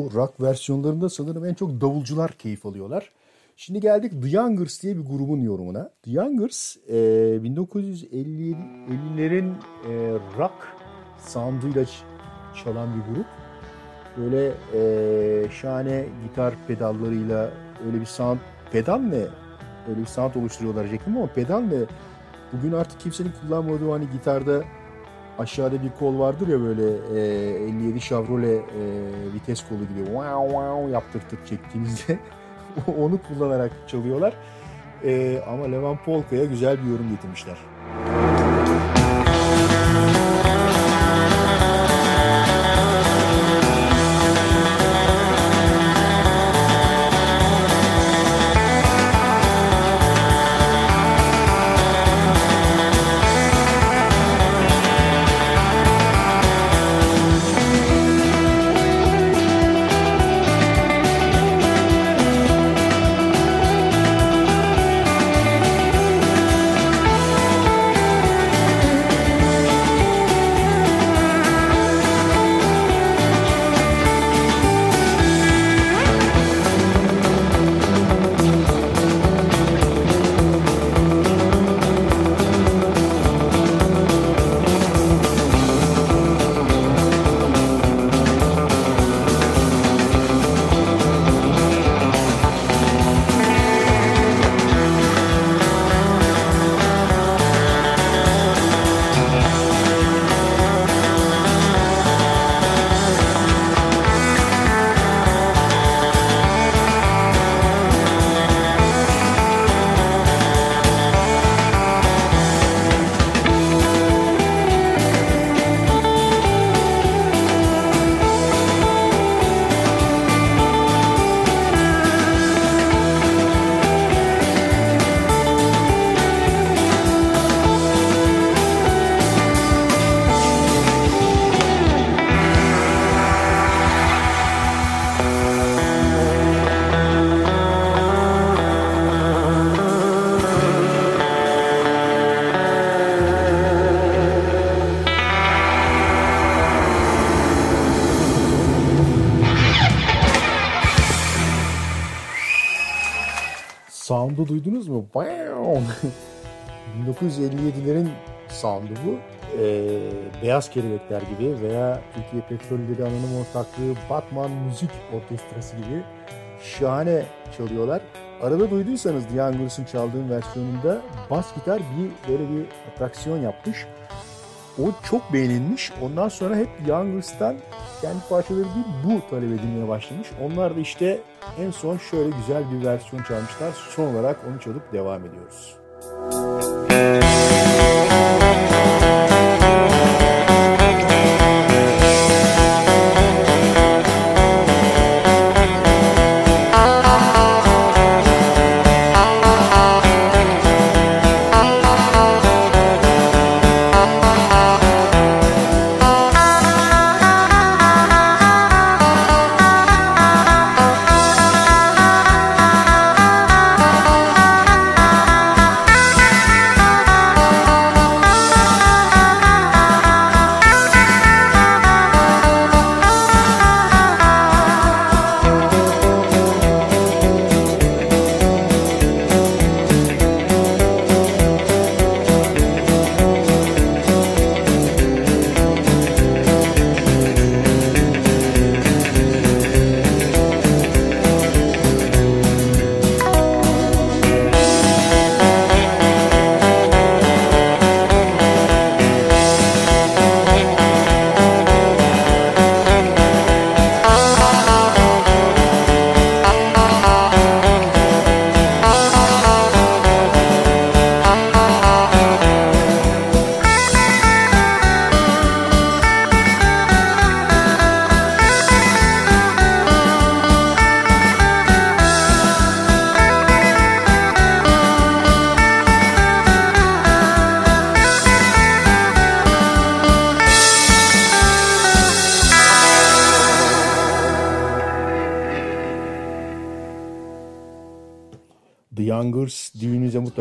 Bu rock versiyonlarında sanırım en çok davulcular keyif alıyorlar. Şimdi geldik The Youngers diye bir grubun yorumuna. The Youngers e, 1950'lerin e, rock sounduyla çalan bir grup. Böyle e, şahane gitar pedallarıyla öyle bir sound, pedal ne? Öyle bir sound oluşturuyorlar diyecektim ama pedal ne? Bugün artık kimsenin kullanmadığı hani gitarda aşağıda bir kol vardır ya böyle e, 57 Chevrolet e, vites kolu gibi wow wow yaptırtıp çektiğinizde onu kullanarak çalıyorlar. E, ama Levan Polka'ya güzel bir yorum getirmişler. Duydunuz mu? 1957'lerin sound'u bu. Ee, Beyaz Kelebekler gibi veya Türkiye Petrolleri Anonim Ortaklığı Batman Müzik Orkestrası gibi şahane çalıyorlar. Arada duyduysanız The Youngers'ın çaldığı versiyonunda bas gitar bir böyle bir atraksiyon yapmış. O çok beğenilmiş. Ondan sonra hep Youngers'tan kendi parçaları değil bu talep edilmeye başlamış. Onlar da işte en son şöyle güzel bir versiyon çalmışlar. Son olarak onu çalıp devam ediyoruz. The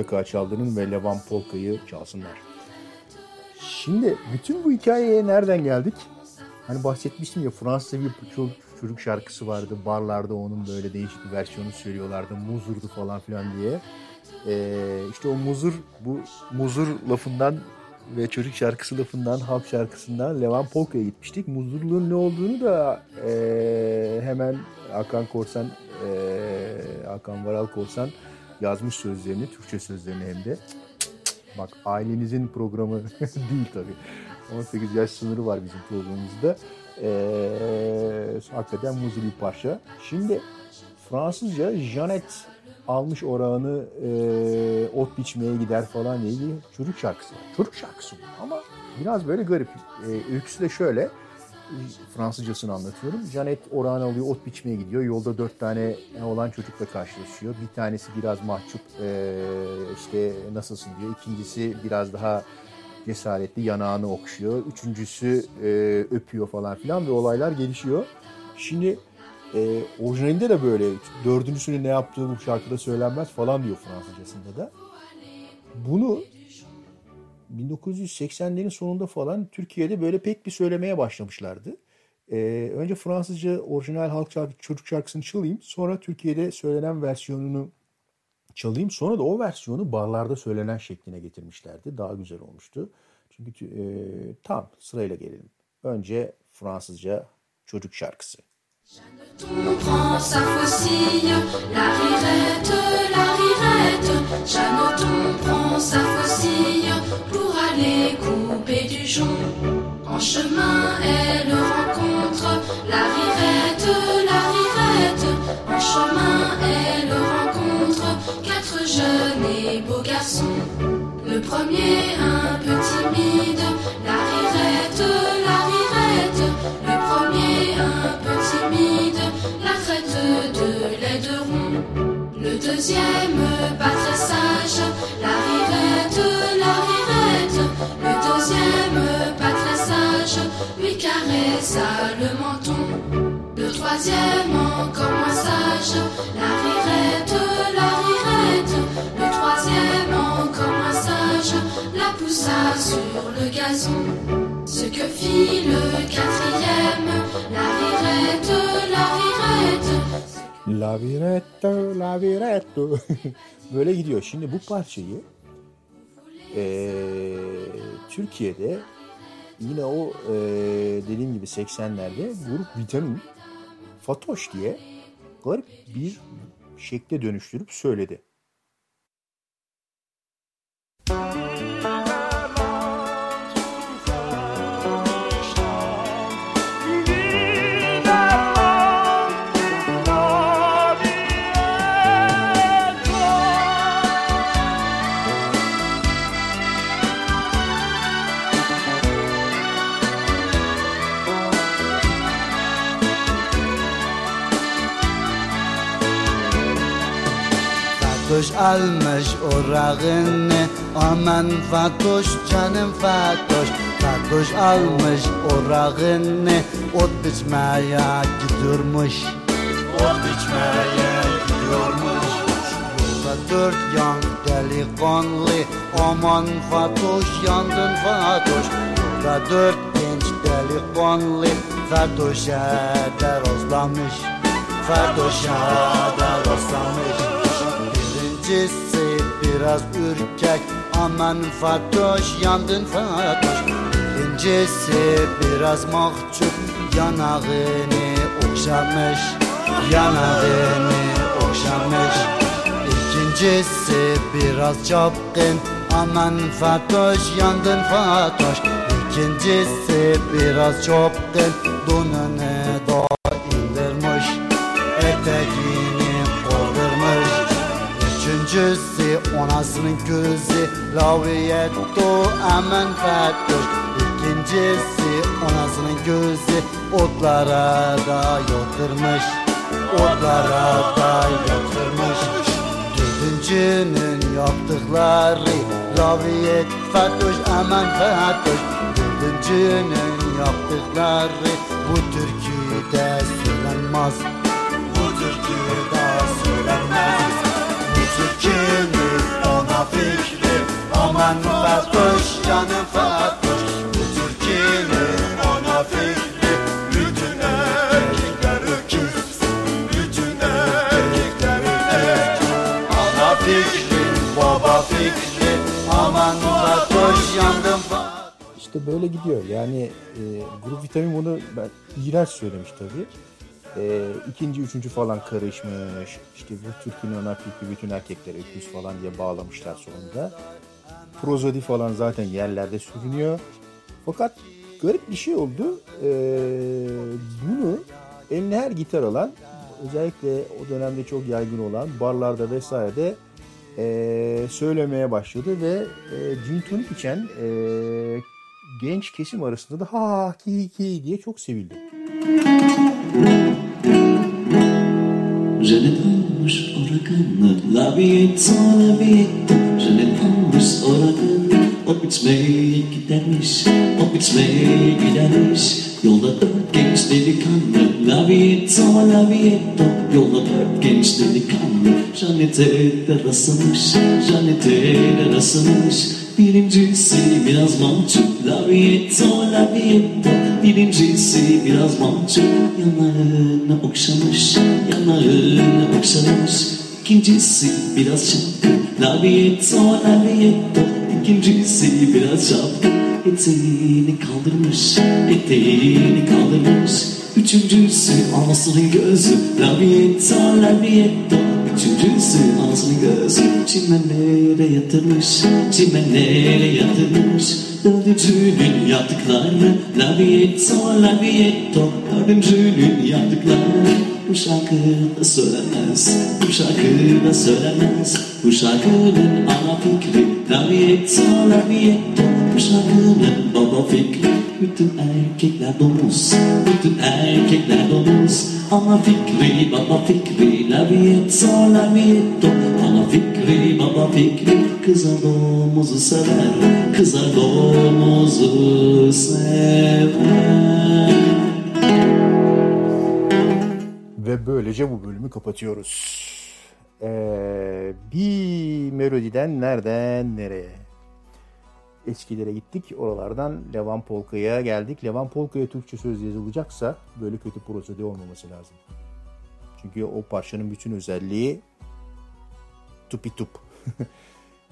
mutlaka çaldırın ve Levan Polka'yı çalsınlar. Şimdi bütün bu hikayeye nereden geldik? Hani bahsetmiştim ya Fransızca bir çocuk, çocuk şarkısı vardı. Barlarda onun böyle değişik bir versiyonu söylüyorlardı. Muzurdu falan filan diye. Ee, işte o muzur, bu muzur lafından ve çocuk şarkısı lafından, halk şarkısından Levan Polka'ya gitmiştik. Muzurluğun ne olduğunu da ee, hemen Hakan Korsan, ee, Hakan Varal Korsan yazmış sözlerini, Türkçe sözlerini hem de. Bak ailenizin programı değil tabii. 18 yaş sınırı var bizim programımızda. Ee, hakikaten muzlu bir parça. Şimdi Fransızca Janet almış orağını e, ot biçmeye gider falan diye çocuk şarkısı. Çocuk şarkısı ama biraz böyle garip. E, öyküsü de şöyle. Fransızcasını anlatıyorum. Janet orağını alıyor, ot biçmeye gidiyor. Yolda dört tane olan çocukla karşılaşıyor. Bir tanesi biraz mahcup, işte nasılsın diyor. İkincisi biraz daha cesaretli, yanağını okşuyor. Üçüncüsü öpüyor falan filan ve olaylar gelişiyor. Şimdi e, orijinalinde de böyle dördüncüsünün ne yaptığı bu şarkıda söylenmez falan diyor Fransızcasında da. Bunu 1980'lerin sonunda falan Türkiye'de böyle pek bir söylemeye başlamışlardı. Ee, önce Fransızca orijinal halk şarkı, çocuk şarkısını çalayım. Sonra Türkiye'de söylenen versiyonunu çalayım. Sonra da o versiyonu barlarda söylenen şekline getirmişlerdi. Daha güzel olmuştu. Çünkü e, tam sırayla gelelim. Önce Fransızca çocuk şarkısı. Jeanneton prend sa faucille, la rirette, la rirette. Jeanneton prend sa faucille pour aller couper du jonc. En chemin, elle rencontre la rirette, la rirette. En chemin, elle rencontre quatre jeunes et beaux garçons. Le premier un peu timide, la rirette, deuxième pas très sage, la rirette, la rirette. Le deuxième très sage, lui caressa le menton. Le troisième encore moins sage, la rirette, la rirette. Le troisième encore moins sage, la poussa sur le gazon. Ce que fit le quatrième, la rirette, la rirette. Laviretto, laviretto. Böyle gidiyor. Şimdi bu parçayı eee, Türkiye'de yine o eee, dediğim gibi 80'lerde grup Vitamin Fatoş diye garip bir şekle dönüştürüp söyledi. Fatoş almış orağını Aman Fatoş canım Fatoş. Fatoş almış orağını Ot biçmeye gidiyormuş. Ot biçmeye gidiyormuş. Yolda dört yan delikanlı. Aman Fatoş yandın Fatoş. Yolda dört genç delikanlı. Fatoş'a da rastlamış. Fatoş'a da rastlamış Birincisi biraz ürkek. Aman Fatoş yandın Fatoş. İkincisi biraz mahcup. Yanağını okşamış Yanağını okşamış. İkincisi biraz çapkın. Aman Fatoş yandın Fatoş. İkincisi biraz çapkın. Donunu da indirmiş. Kaldırmış Üçüncüsü anasının gözü Laviyetto aman fettoş İkincisi anasının gözü Otlara da yatırmış Otlara da yatırmış. Dördüncünün yaptıkları Laviyet fettoş aman fettoş Dördüncünün yaptıkları Bu türküde söylenmez. Bu türküde Türkümüz ona fikri. Aman Fatoş canım Fatoş. Bu Türkümüz ona fikri. Bütün erkekler öküz. Bütün erkekler öküz. Ana fikri baba fikri. Aman Fatoş yandım Fatoş. İşte böyle gidiyor. Yani e, grup vitamin bunu ben iğrenç söylemiş tabii. E, ikinci, üçüncü falan karışmış. İşte bu Türk'ün ona fikri bütün erkekler öküz falan diye bağlamışlar sonunda. Prozodi falan zaten yerlerde sürünüyor. Fakat garip bir şey oldu. E, bunu eline her gitar alan özellikle o dönemde çok yaygın olan barlarda vesairede e, söylemeye başladı ve e, gin tonic içen e, genç kesim arasında da ha ki ki diye çok sevildi. Je ne tanmış oraganı Labiyet labiyet Je ne tanmış oraganı O biçmeye gidermiş O biçmeye gidermiş Yolda dört genç delikanlı Labiyet labiyet Yolda dört genç delikanlı Janete de rastlamış Janete de rastlamış Birincisi biraz mahcup Labiyet labiyet Birincisi biraz mahcup Yanağını okşamış Yanağını okşamış. İkincisi biraz çapkın Labiyet labiyet İkincisi biraz çapkın Eteğini kaldırmış Eteğini kaldırmış. Üçüncüsü anasının gözü Labiyet labiyet Üçüncüsü anasının gözü Çimenlere yatırmış Çimenlere yatırmış. Dördüncünün yaptıkları Labiyetto labiyetto Dördüncünün yaptıkları Bu şarkı da söylemez. Bu şarkı da söylemez. Bu şarkının ana fikri Labiyetto labiyetto Bu şarkının baba fikri bütün erkekler domuz. Bütün erkekler domuz. Ana fikri baba fikri Labiyetto labiyetto Ana fikri baba fikri Kızar domuzu sever. Kızar domuzu sever Böylece bu bölümü kapatıyoruz. Ee, bir melodiden nereden nereye? Eskilere gittik. Oralardan Levan Polka'ya geldik. Levan Polka'ya Türkçe söz yazılacaksa böyle kötü prozodi olmaması lazım. Çünkü o parçanın bütün özelliği tupi tup.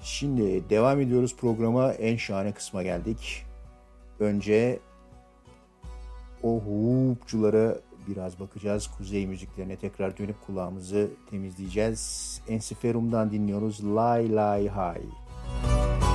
Şimdi devam ediyoruz programa. En şahane kısma geldik. Önce o hupçulara biraz bakacağız. Kuzey müziklerine tekrar dönüp kulağımızı temizleyeceğiz. Ensiferum'dan dinliyoruz. Lay Lay Hay. Thank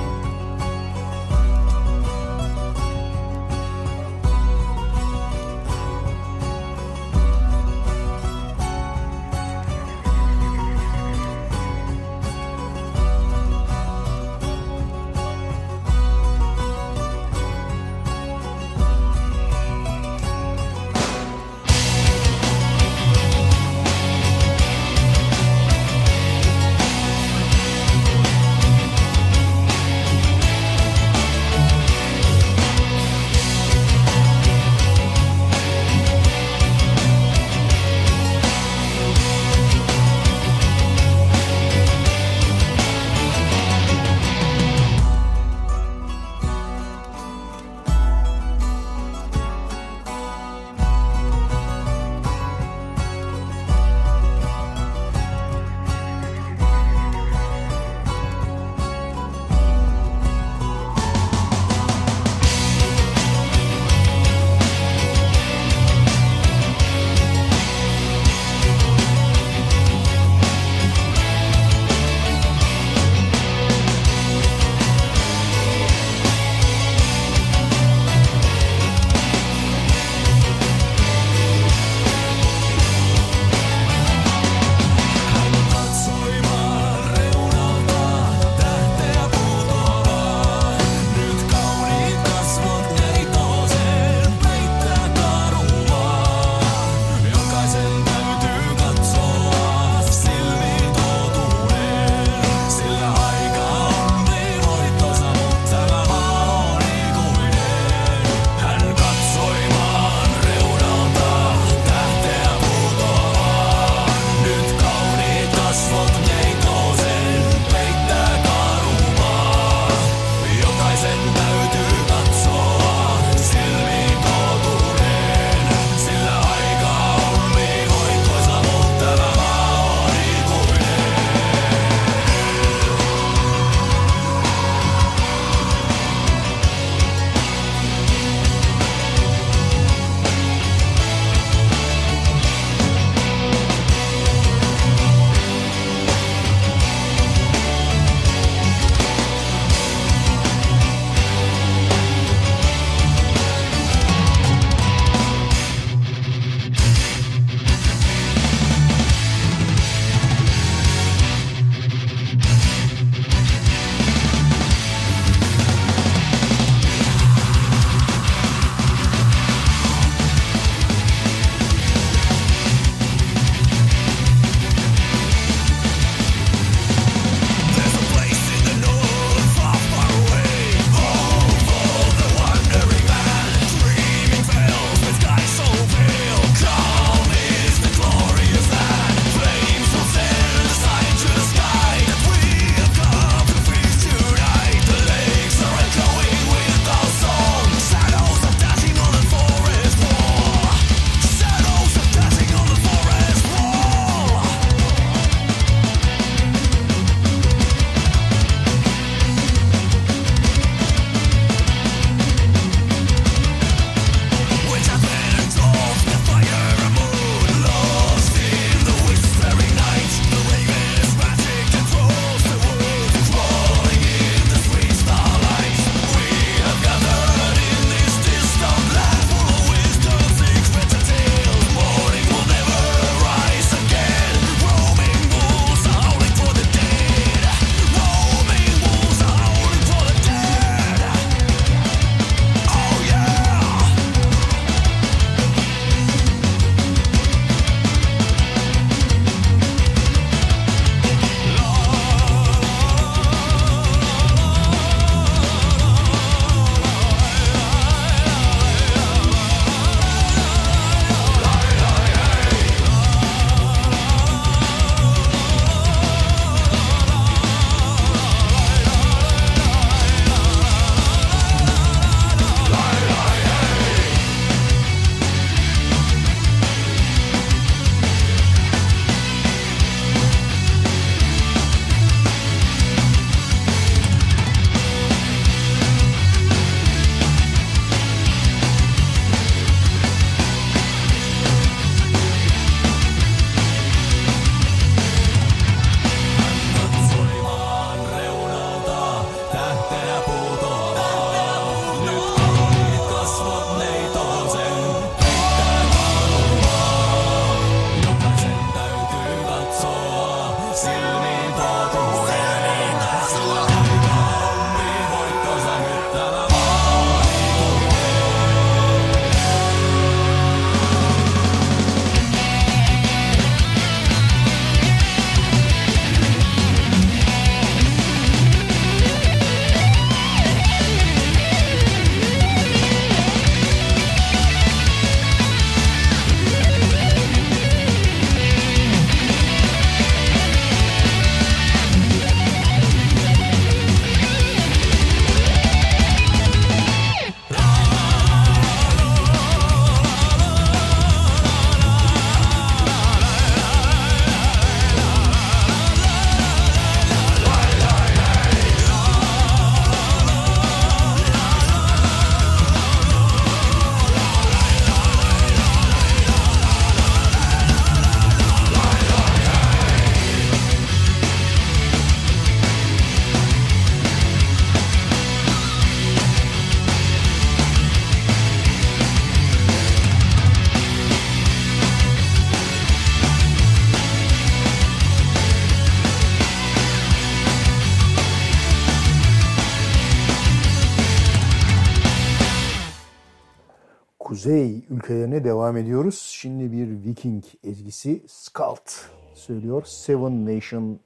ülkelerine devam ediyoruz. Şimdi bir Viking ezgisi Skald söylüyor Seven Nation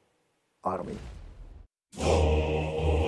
Army. Oh.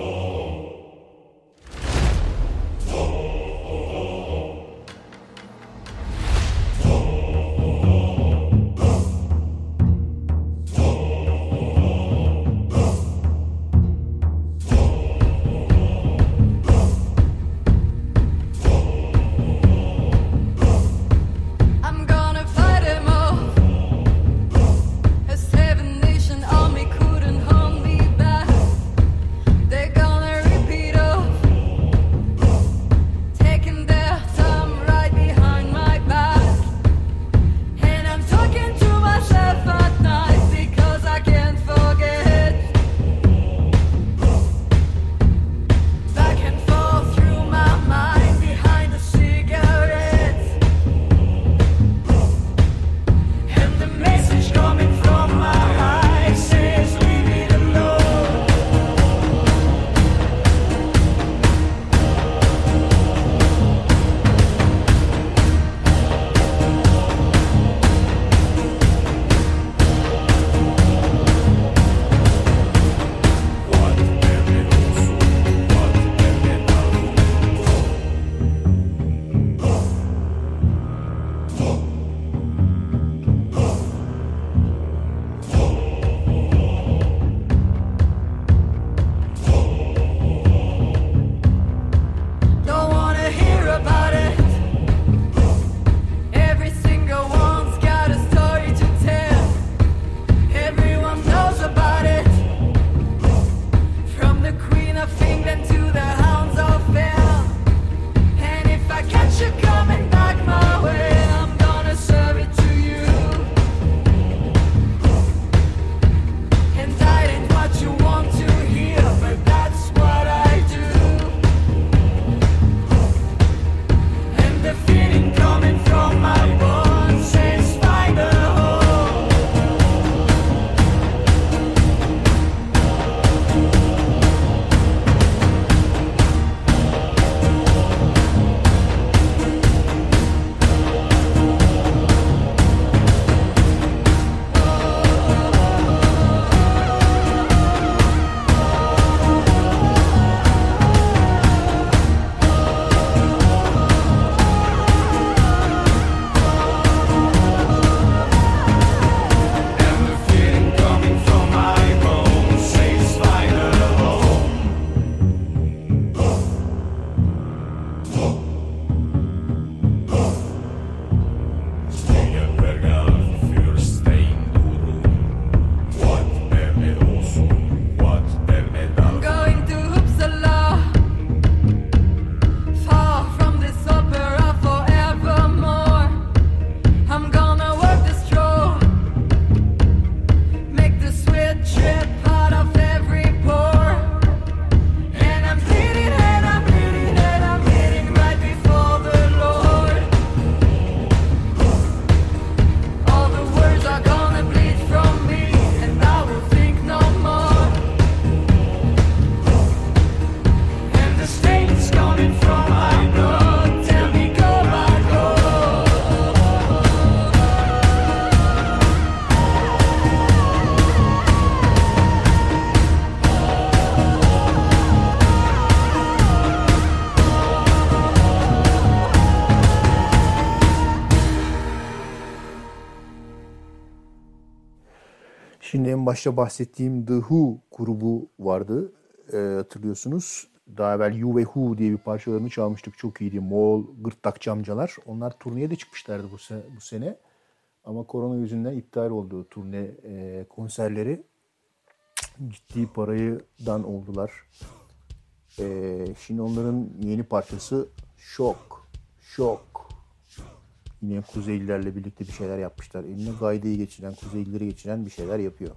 başta bahsettiğim The Who grubu vardı e, hatırlıyorsunuz. Daha evvel You ve Who diye bir parçalarını çalmıştık. Çok iyiydi. Moğol gırtlak camcalar. Onlar turneye de çıkmışlardı bu sene. Bu sene. Ama korona yüzünden iptal oldu turne e, konserleri. Ciddi parayıdan oldular. E, şimdi onların yeni parçası Şok. Şok. Yine Kuzeylilerle birlikte bir şeyler yapmışlar. Eline gaydeyi geçiren, Kuzeylileri geçiren bir şeyler yapıyor.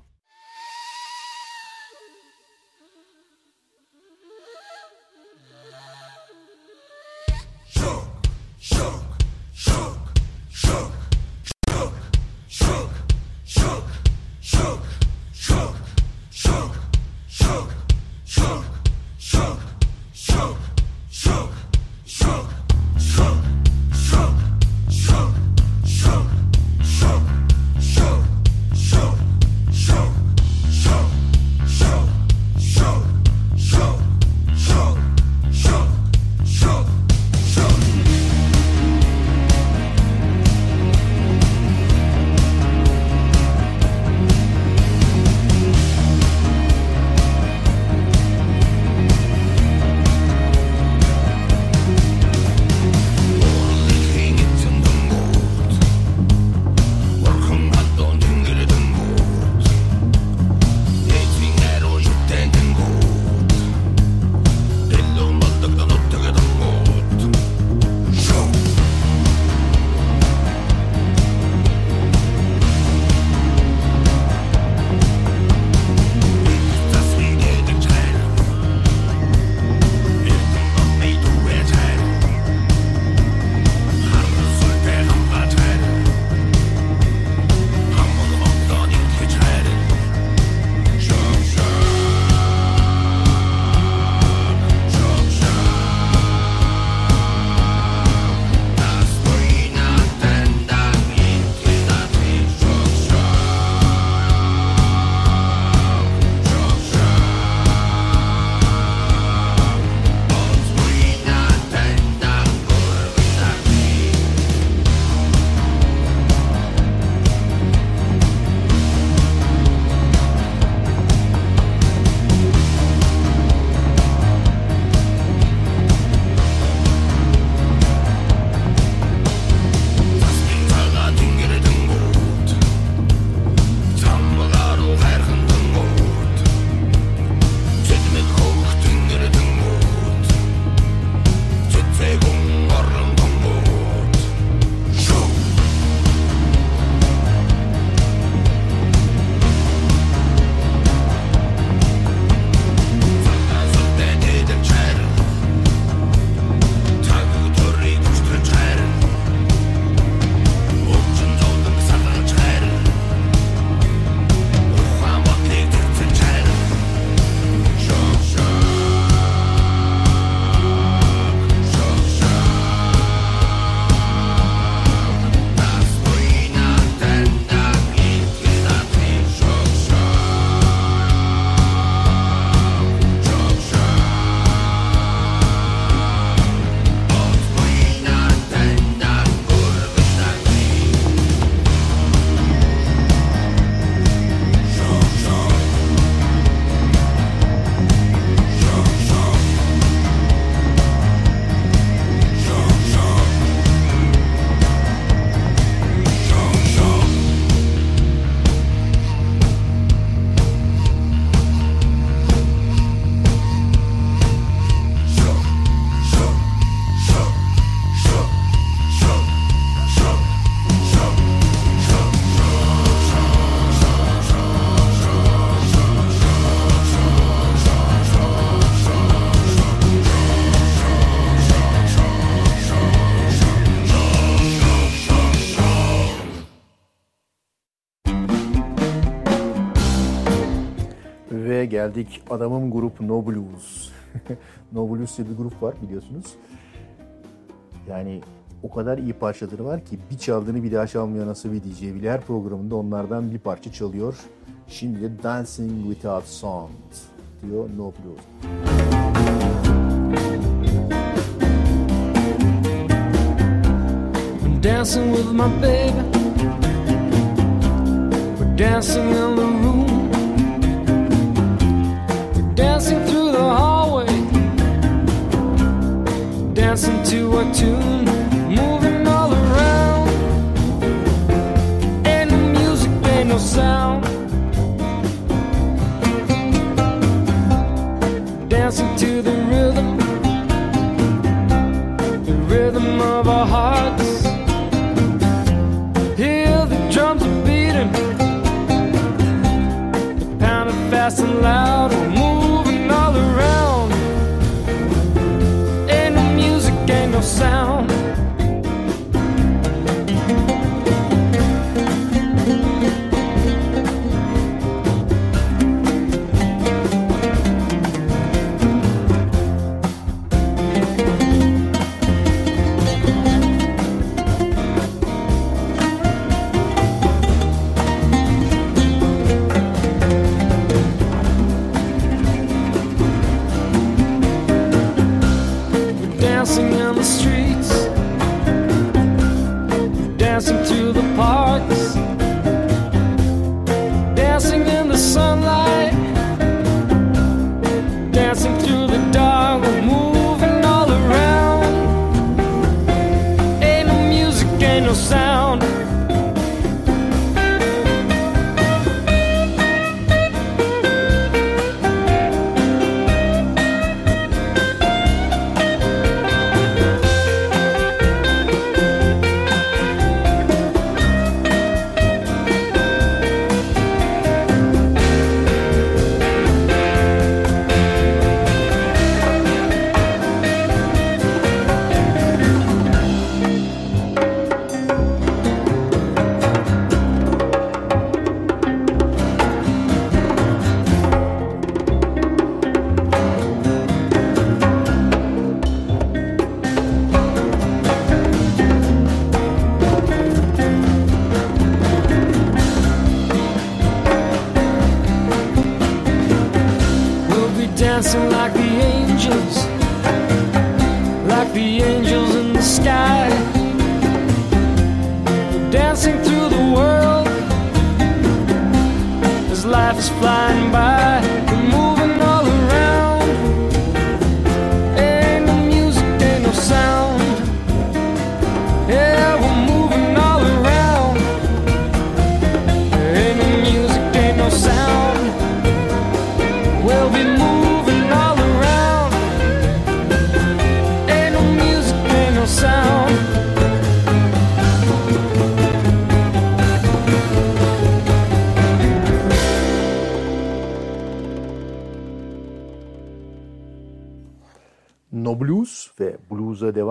Geldik adamım grup No Blues. no Blues diye bir grup var biliyorsunuz. Yani o kadar iyi parçaları var ki bir çaldığını bir daha çalmıyor nasıl bir DJ bile her programında onlardan bir parça çalıyor. Şimdi de Dancing Without Sound diyor No Blues. Dancing with my baby. We're dancing in the room. Dancing to a tune, moving all around. And the music, made no sound. Dancing to the rhythm, the rhythm of our hearts.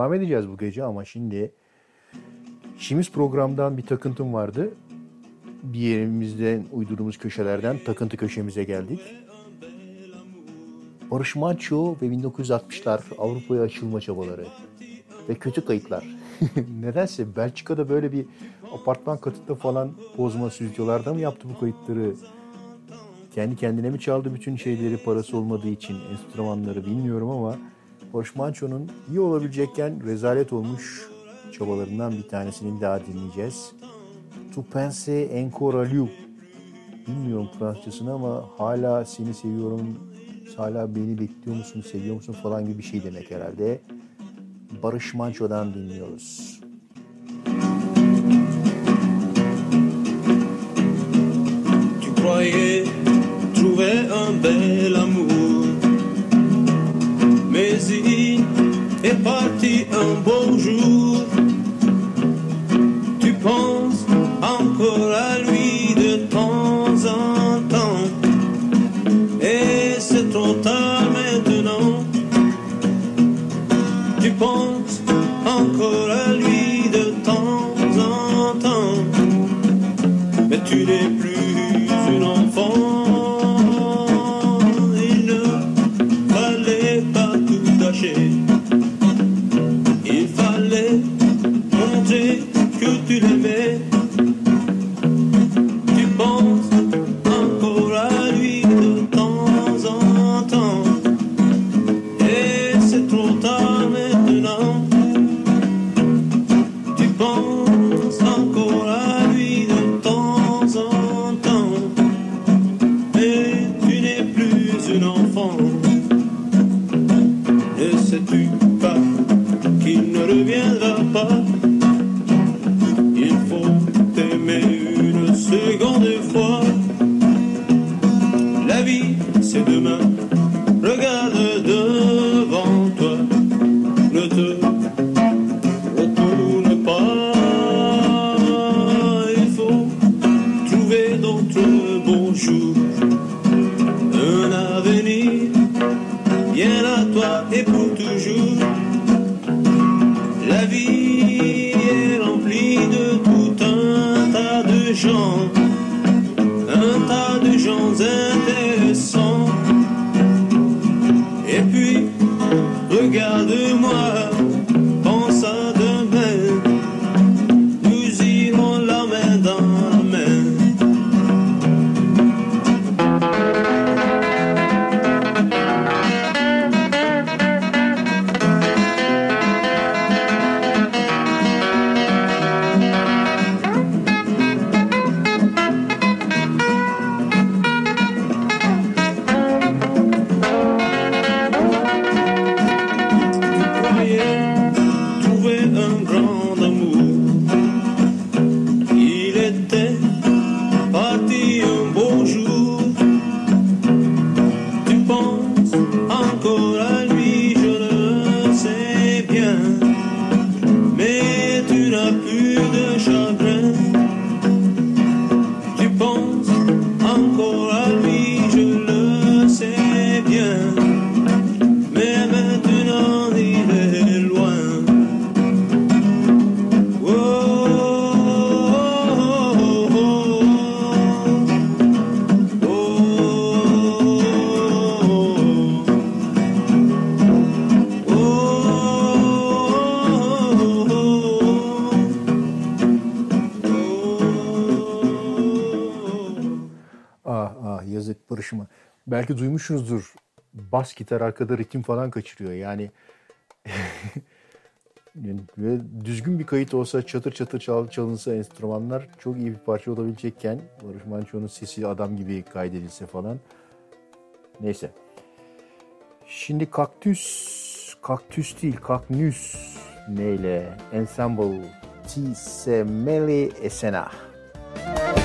Devam edeceğiz bu gece ama şimdi işimiz programdan bir takıntım vardı. Bir yerimizden uydurduğumuz köşelerden takıntı köşemize geldik. Barış Manço ve 1960'lar Avrupa'ya açılma çabaları ve kötü kayıtlar. Nedense Belçika'da böyle bir apartman katında falan bozma stüdyolarda mı yaptı bu kayıtları? Kendi kendine mi çaldı bütün şeyleri parası olmadığı için enstrümanları bilmiyorum ama Barış Manço'nun iyi olabilecekken rezalet olmuş çabalarından bir tanesini daha dinleyeceğiz. Tu pense encore à lui. Bilmiyorum Fransızcasını ama hala seni seviyorum, hala beni bekliyor musun, seviyor musun falan gibi bir şey demek herhalde. Barış Manço'dan dinliyoruz. Tu croyais trouver un bel amour, est parti un beau jour. Tu penses encore à lui de temps en temps, et c'est trop tard maintenant. Tu penses encore à lui de temps en temps, mais tu n'es plus konuşmuşuzdur. Bas gitar arkada ritim falan kaçırıyor. Yani Böyle düzgün bir kayıt olsa çatır çatır çal, çalınsa enstrümanlar çok iyi bir parça olabilecekken Barış Manço'nun sesi adam gibi kaydedilse falan. Neyse. Şimdi kaktüs, kaktüs değil kaknüs neyle? Ensemble T. Semeli Esena. Müzik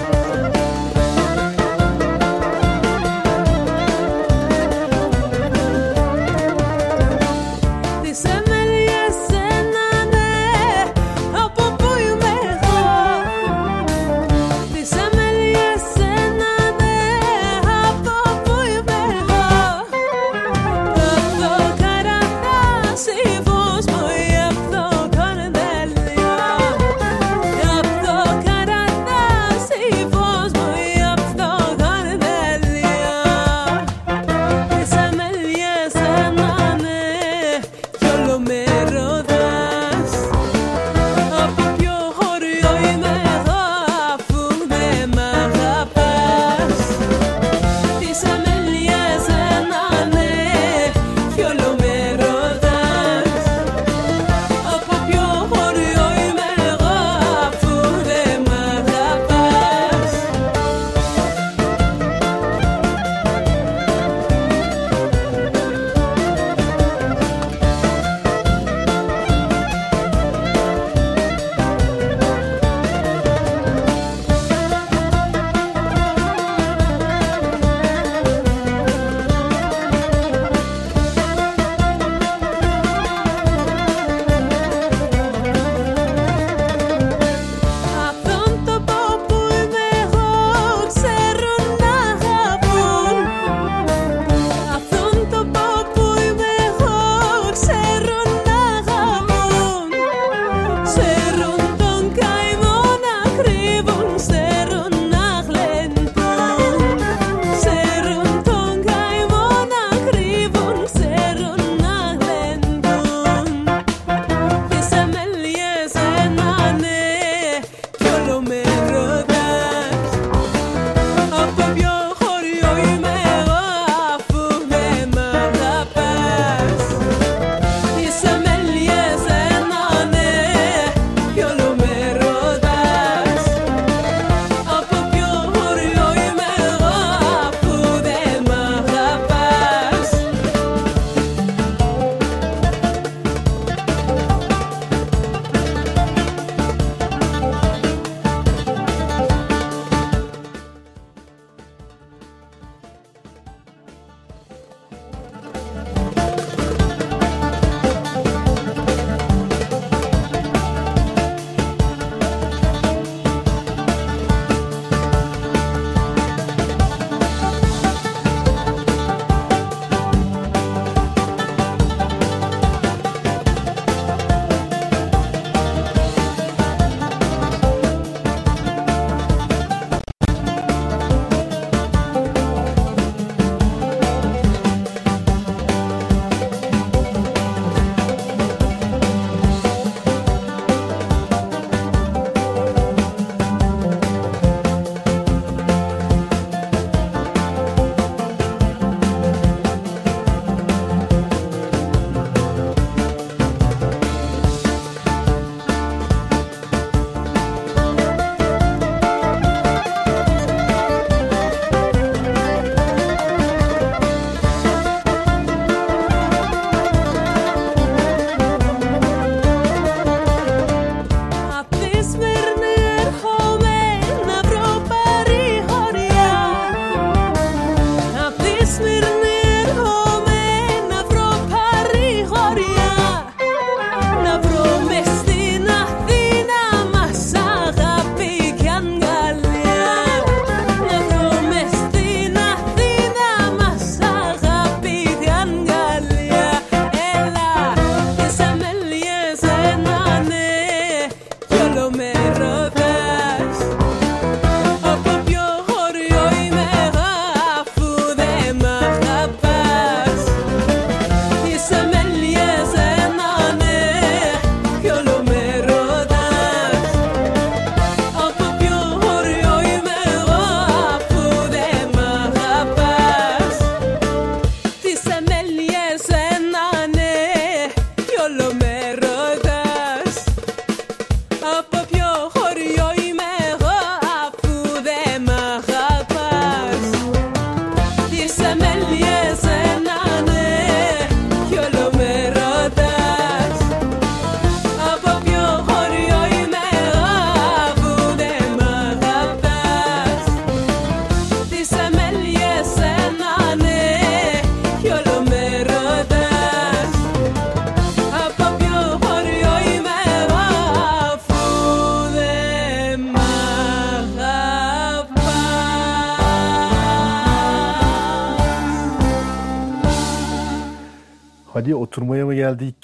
Hadi oturmaya mı geldik?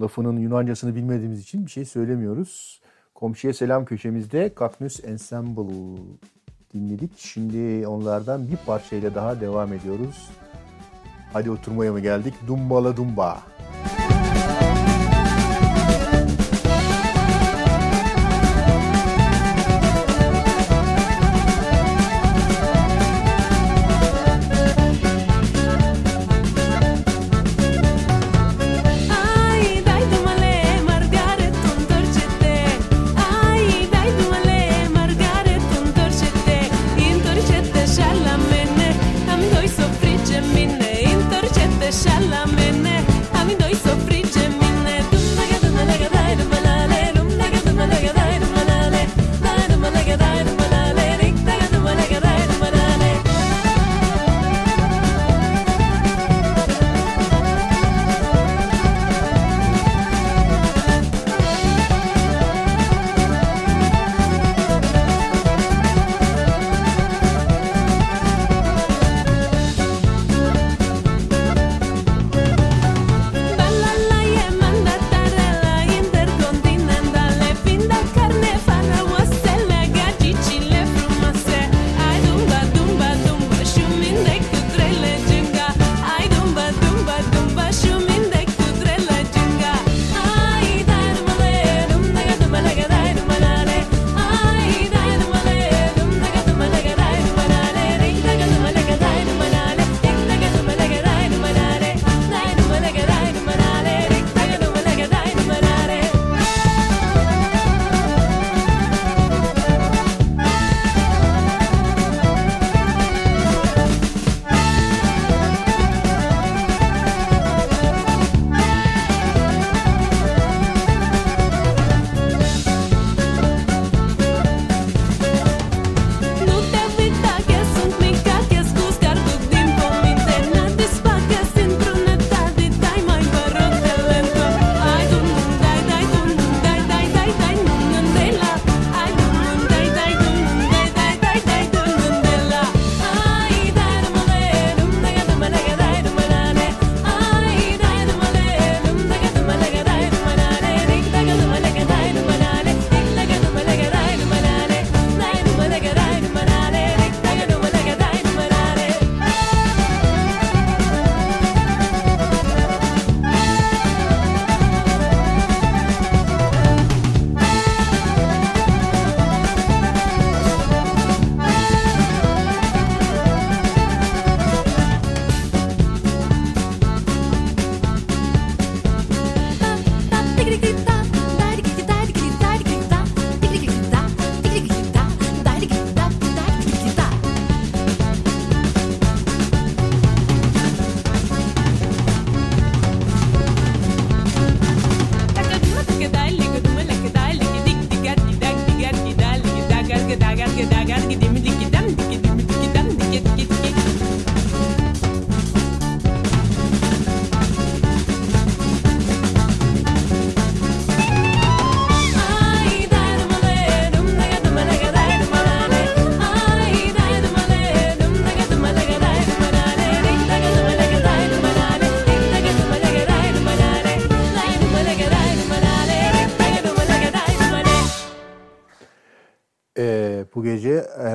Lafının Yunancasını bilmediğimiz için bir şey söylemiyoruz. Komşuya selam köşemizde Kaknus Ensemble dinledik. Şimdi onlardan bir parçayla daha devam ediyoruz. Hadi oturmaya mı geldik? Dumbala Dumba. Ai,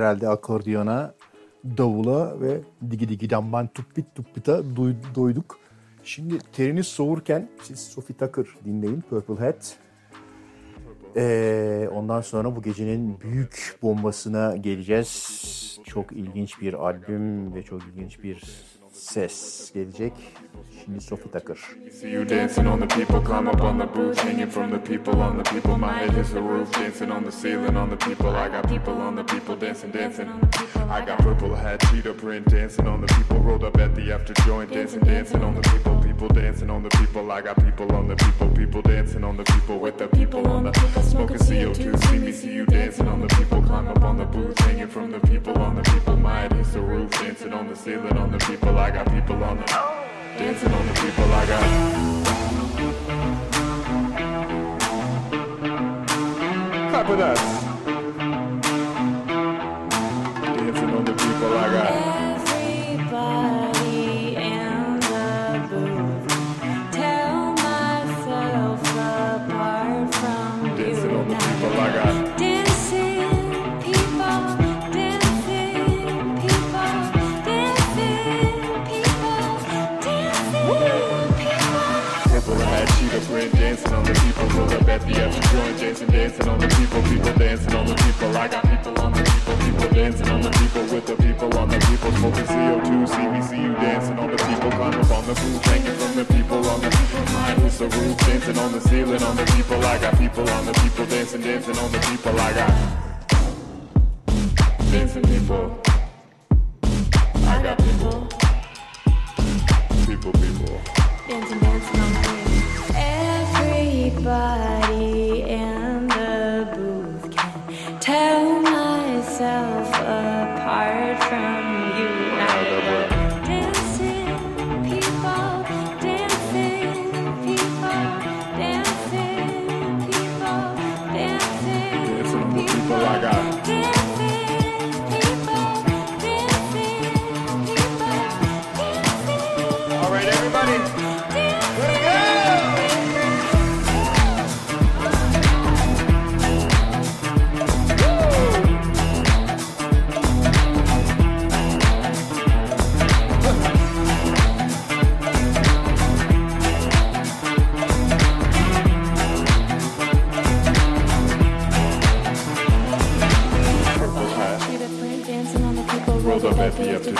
herhalde akordiyona, davula ve digi digi damban tuppit tuppita duy- doyduk. Şimdi teriniz soğurken siz Sophie Tucker dinleyin Purple Hat. Ee, ondan sonra bu gecenin büyük bombasına geleceğiz. Çok ilginç bir albüm ve çok ilginç bir ses gelecek. Şimdi Sophie Tucker. See you dancing on the people, climb up on the booth, hanging from the people on the people. My head is the roof, dancing on the ceiling on the people. I got people on the people, dancing, dancing. I got purple hat, cheetah print, dancing on the people. Rolled up at the after joint, dancing, dancing on the people. People dancing on the people. I got people on the people, people dancing on the people with the people on the smoking CO2. See me, see you dancing on the people, climb up on the booth, hanging from the people on the people. My head is the roof, dancing on the ceiling on the people. I got people on the dancing on the people. I got. Clap with us. At the empty joint, dancing, on the people, people dancing on the people. I got people on the people, people dancing on the people with the people on the people, smoking CO2, CBC, you dancing on the people, climb up on the roof, hanging from the people on the mine is the roof, dancing on the ceiling on the people. I got people on the people, dancing, dancing on the people. I got dancing people. I got people. People, people. Dancing, dancing on the. Everybody in the booth can tell myself apart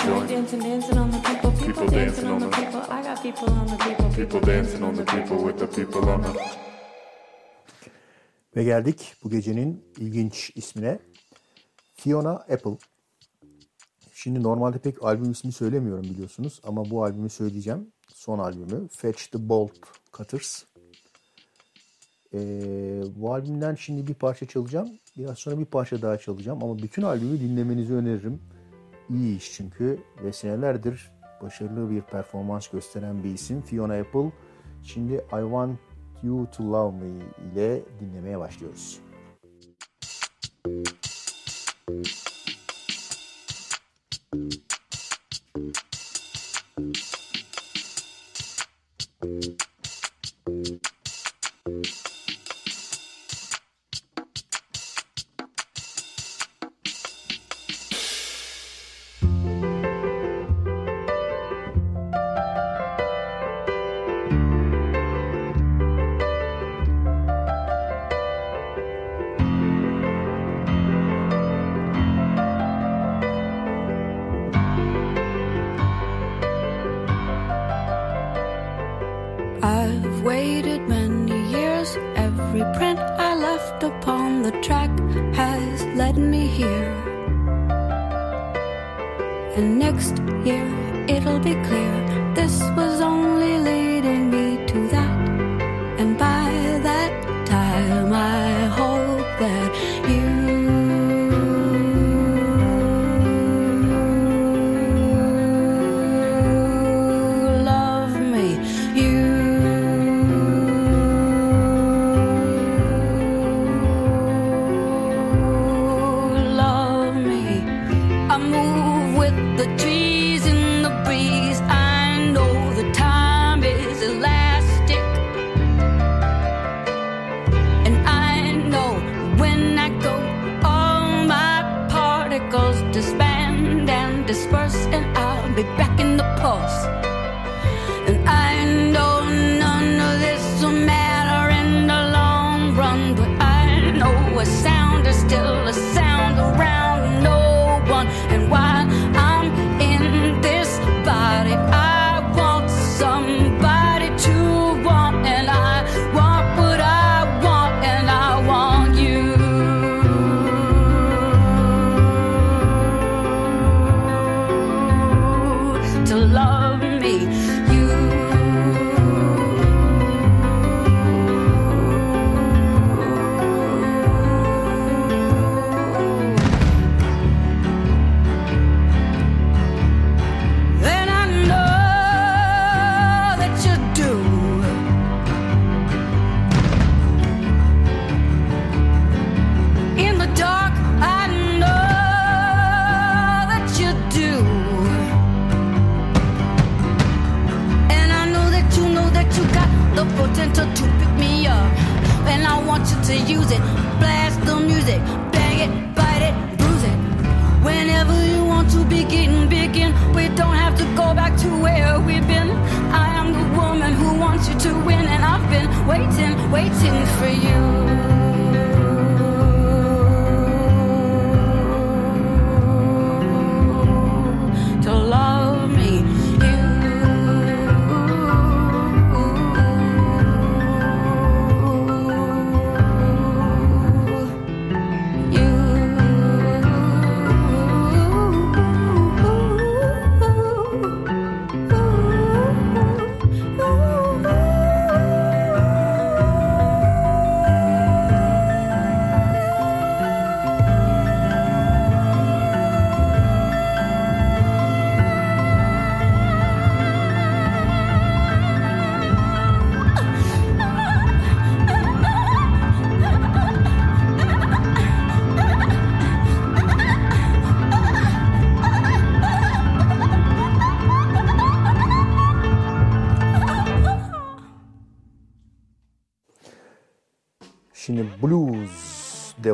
joint. dancing, dancing on the people, People dancing on the people. I got people on the people. people dancing on the people with the people on the. Ve geldik bu gecenin ilginç ismine. Fiona Apple. Şimdi normalde pek albüm ismi söylemiyorum biliyorsunuz ama bu albümü söyleyeceğim. Son albümü Fetch the Bolt Cutters. Ee, bu albümden şimdi bir parça çalacağım. Biraz sonra bir parça daha çalacağım ama bütün albümü dinlemenizi öneririm. İyi iş çünkü ve senelerdir başarılı bir performans gösteren bir isim Fiona Apple. Şimdi I Want You To Love Me ile dinlemeye başlıyoruz. I've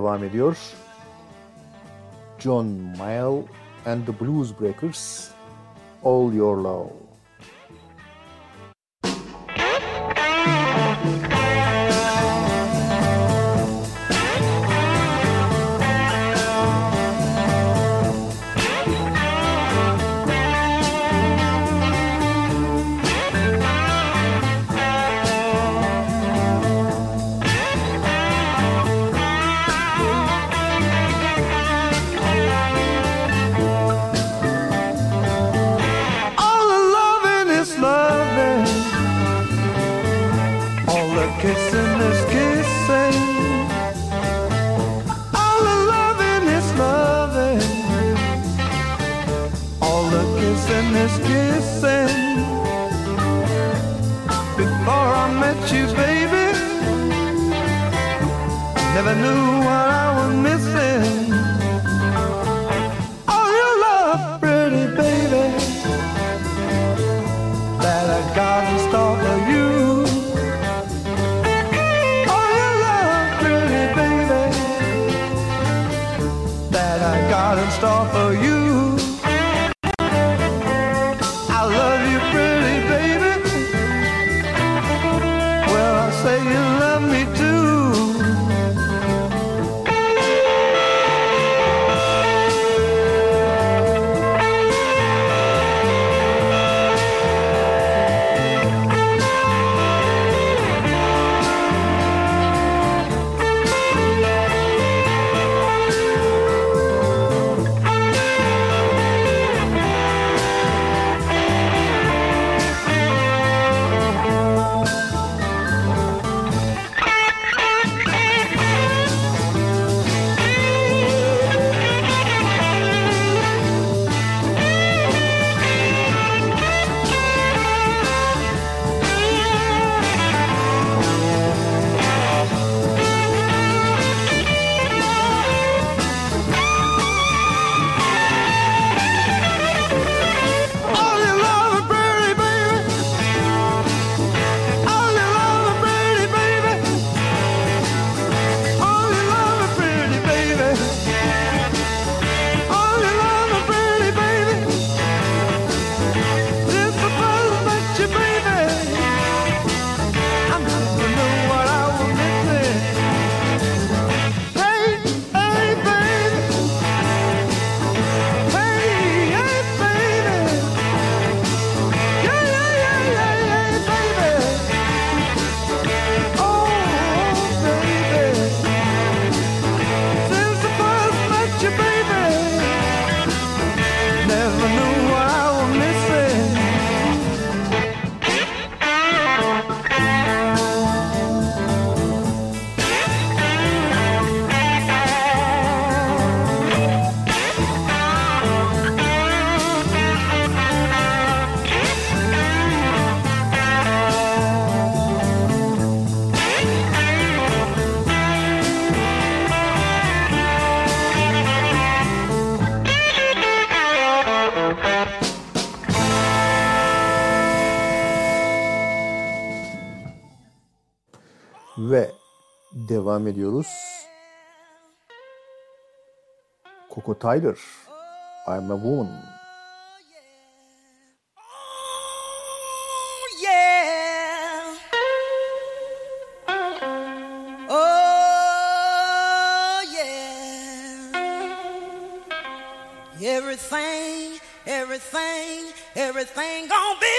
devam ediyor. John Mayall and the Blues Breakers got in store for you. devam ediyoruz. Coco Tyler, I'm a Woman. Oh, oh, everything, everything, everything gonna be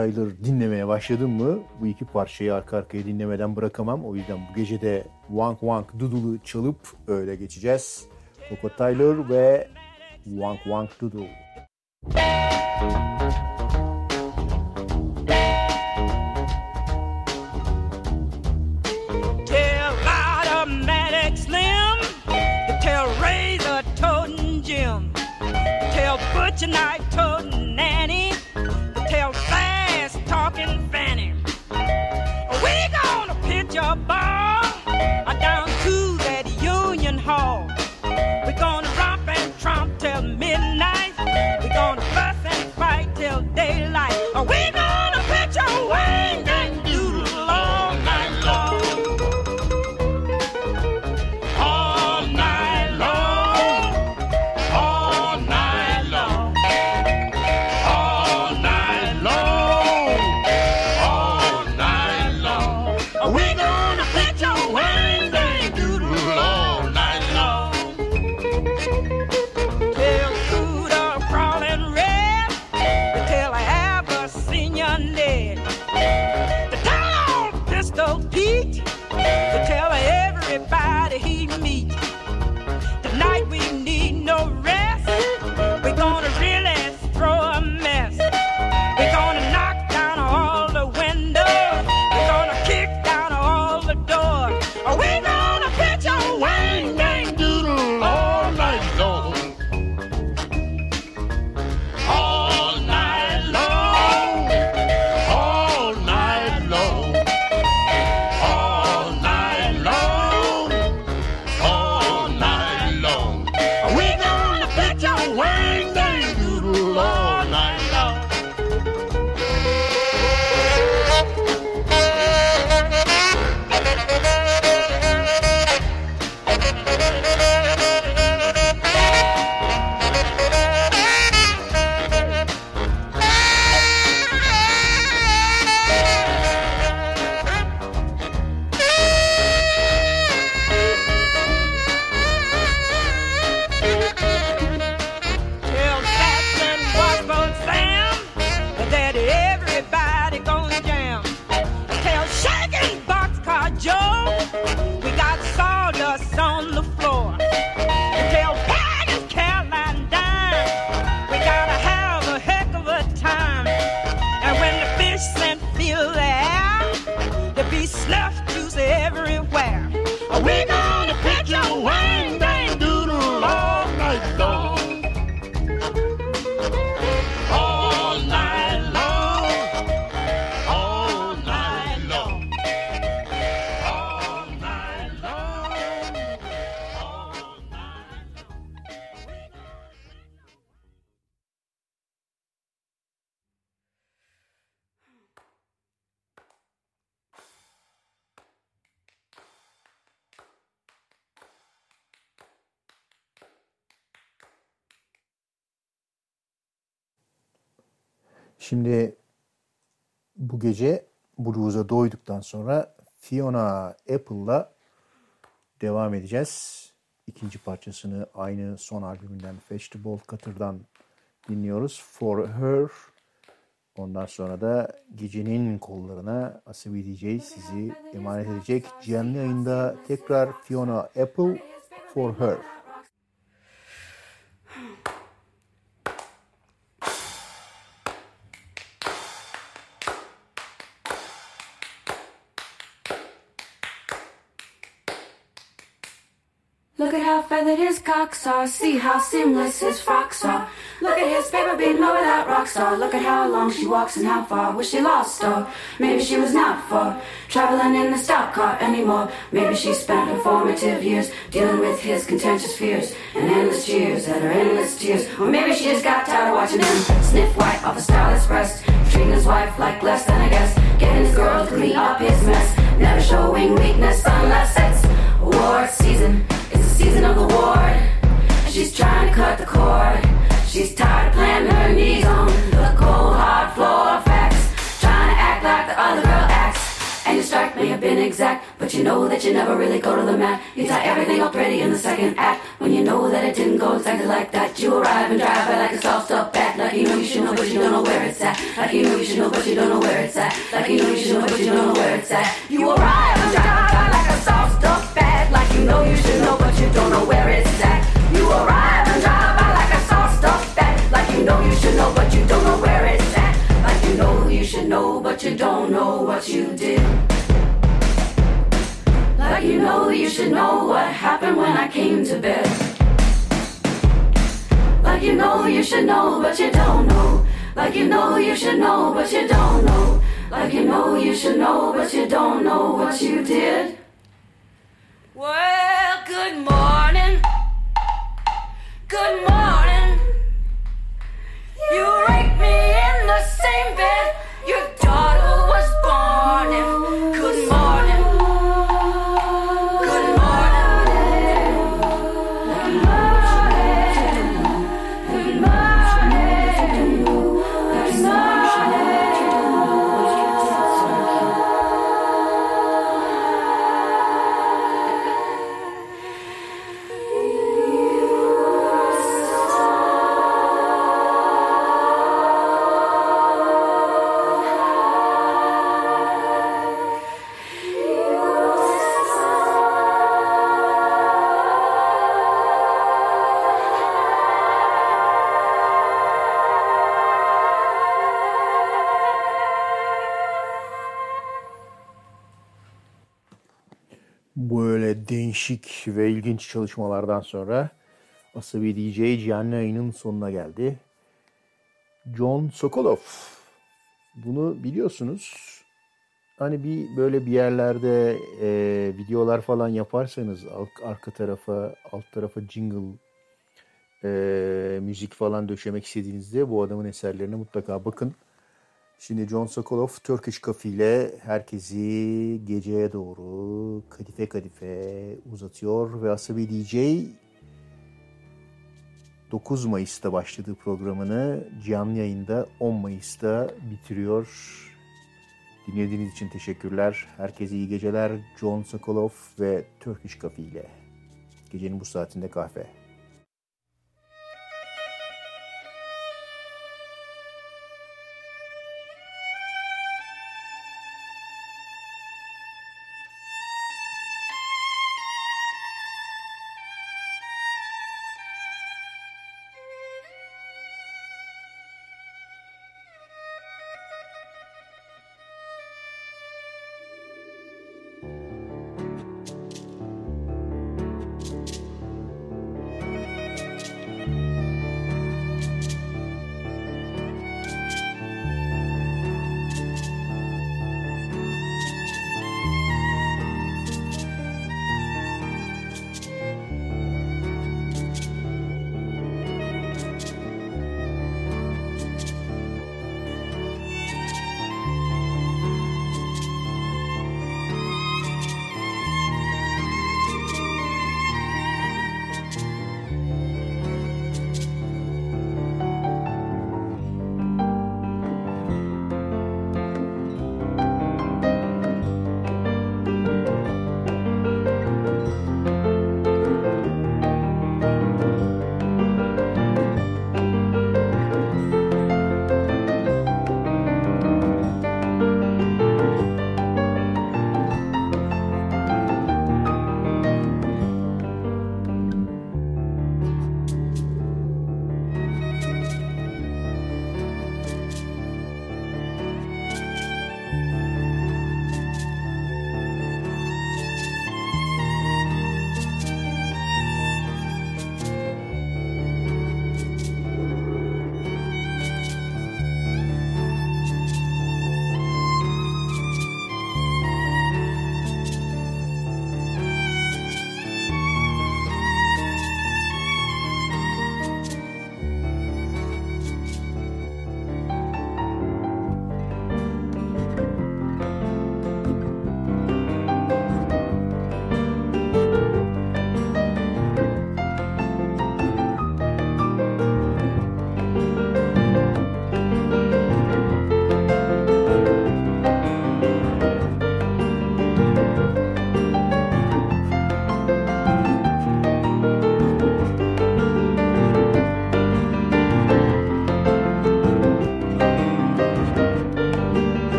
Tyler dinlemeye başladım mı bu iki parçayı arka arkaya dinlemeden bırakamam. O yüzden bu gece de Wank Wank Doodle'ı çalıp öyle geçeceğiz. Coco Tyler ve Wank Wank Doodle. Doyduktan sonra Fiona Apple'la devam edeceğiz. İkinci parçasını aynı son albümünden Vegetable Cutter'dan dinliyoruz. For Her. Ondan sonra da gecenin kollarına Asabi DJ sizi emanet edecek. Canlı yayında tekrar Fiona Apple For Her. Look at his cocks are. See how seamless his frocks are. Look at his paper beating over that rock star. Look at how long she walks and how far was she lost or maybe she was not for traveling in the stock car anymore. Maybe she spent her formative years dealing with his contentious fears and endless cheers at her endless tears. Or maybe she just got tired of watching him sniff white off a starless breast, treating his wife like less than a guest, getting his girl to clean up his mess, never showing weakness unless it's award season. Season of the ward. She's trying to cut the cord. She's tired of planting her knees on the cold hard floor of facts. Trying to act like the other girl acts. And your strike may have been exact, but you know that you never really go to the mat. You tie everything up ready in the second act. When you know that it didn't go exactly like that, you arrive and drive by like a soft up bat. Like you know you should know, but you don't know where it's at. Like you know you should know, but you don't know where it's at. Like you know you should know, but you don't know where it's at. You arrive and drive by like a soft up bat. You know you should know, but you don't know where it's at. You arrive and drive by like a soft stuff bat. Like you know you should know, but you don't know where it's at. Like you know you should know, but you don't know what you did. Like you know you should know what happened when I came to bed. Like you know you should know, but you don't know. Like you know you should know, but you don't know. Like you know you should know, but you don't know what you did good morning. İlginç çalışmalardan sonra Asabi DJ canlı yayının sonuna geldi. John Sokolov. Bunu biliyorsunuz. Hani bir böyle bir yerlerde e, videolar falan yaparsanız ar- arka tarafa, alt tarafa jingle e, müzik falan döşemek istediğinizde bu adamın eserlerine mutlaka bakın. Şimdi John Sokolov Turkish Coffee ile herkesi geceye doğru kadife kadife uzatıyor ve Asabi DJ 9 Mayıs'ta başladığı programını canlı yayında 10 Mayıs'ta bitiriyor. Dinlediğiniz için teşekkürler. Herkese iyi geceler. John Sokolov ve Turkish Coffee ile. Gecenin bu saatinde kahve.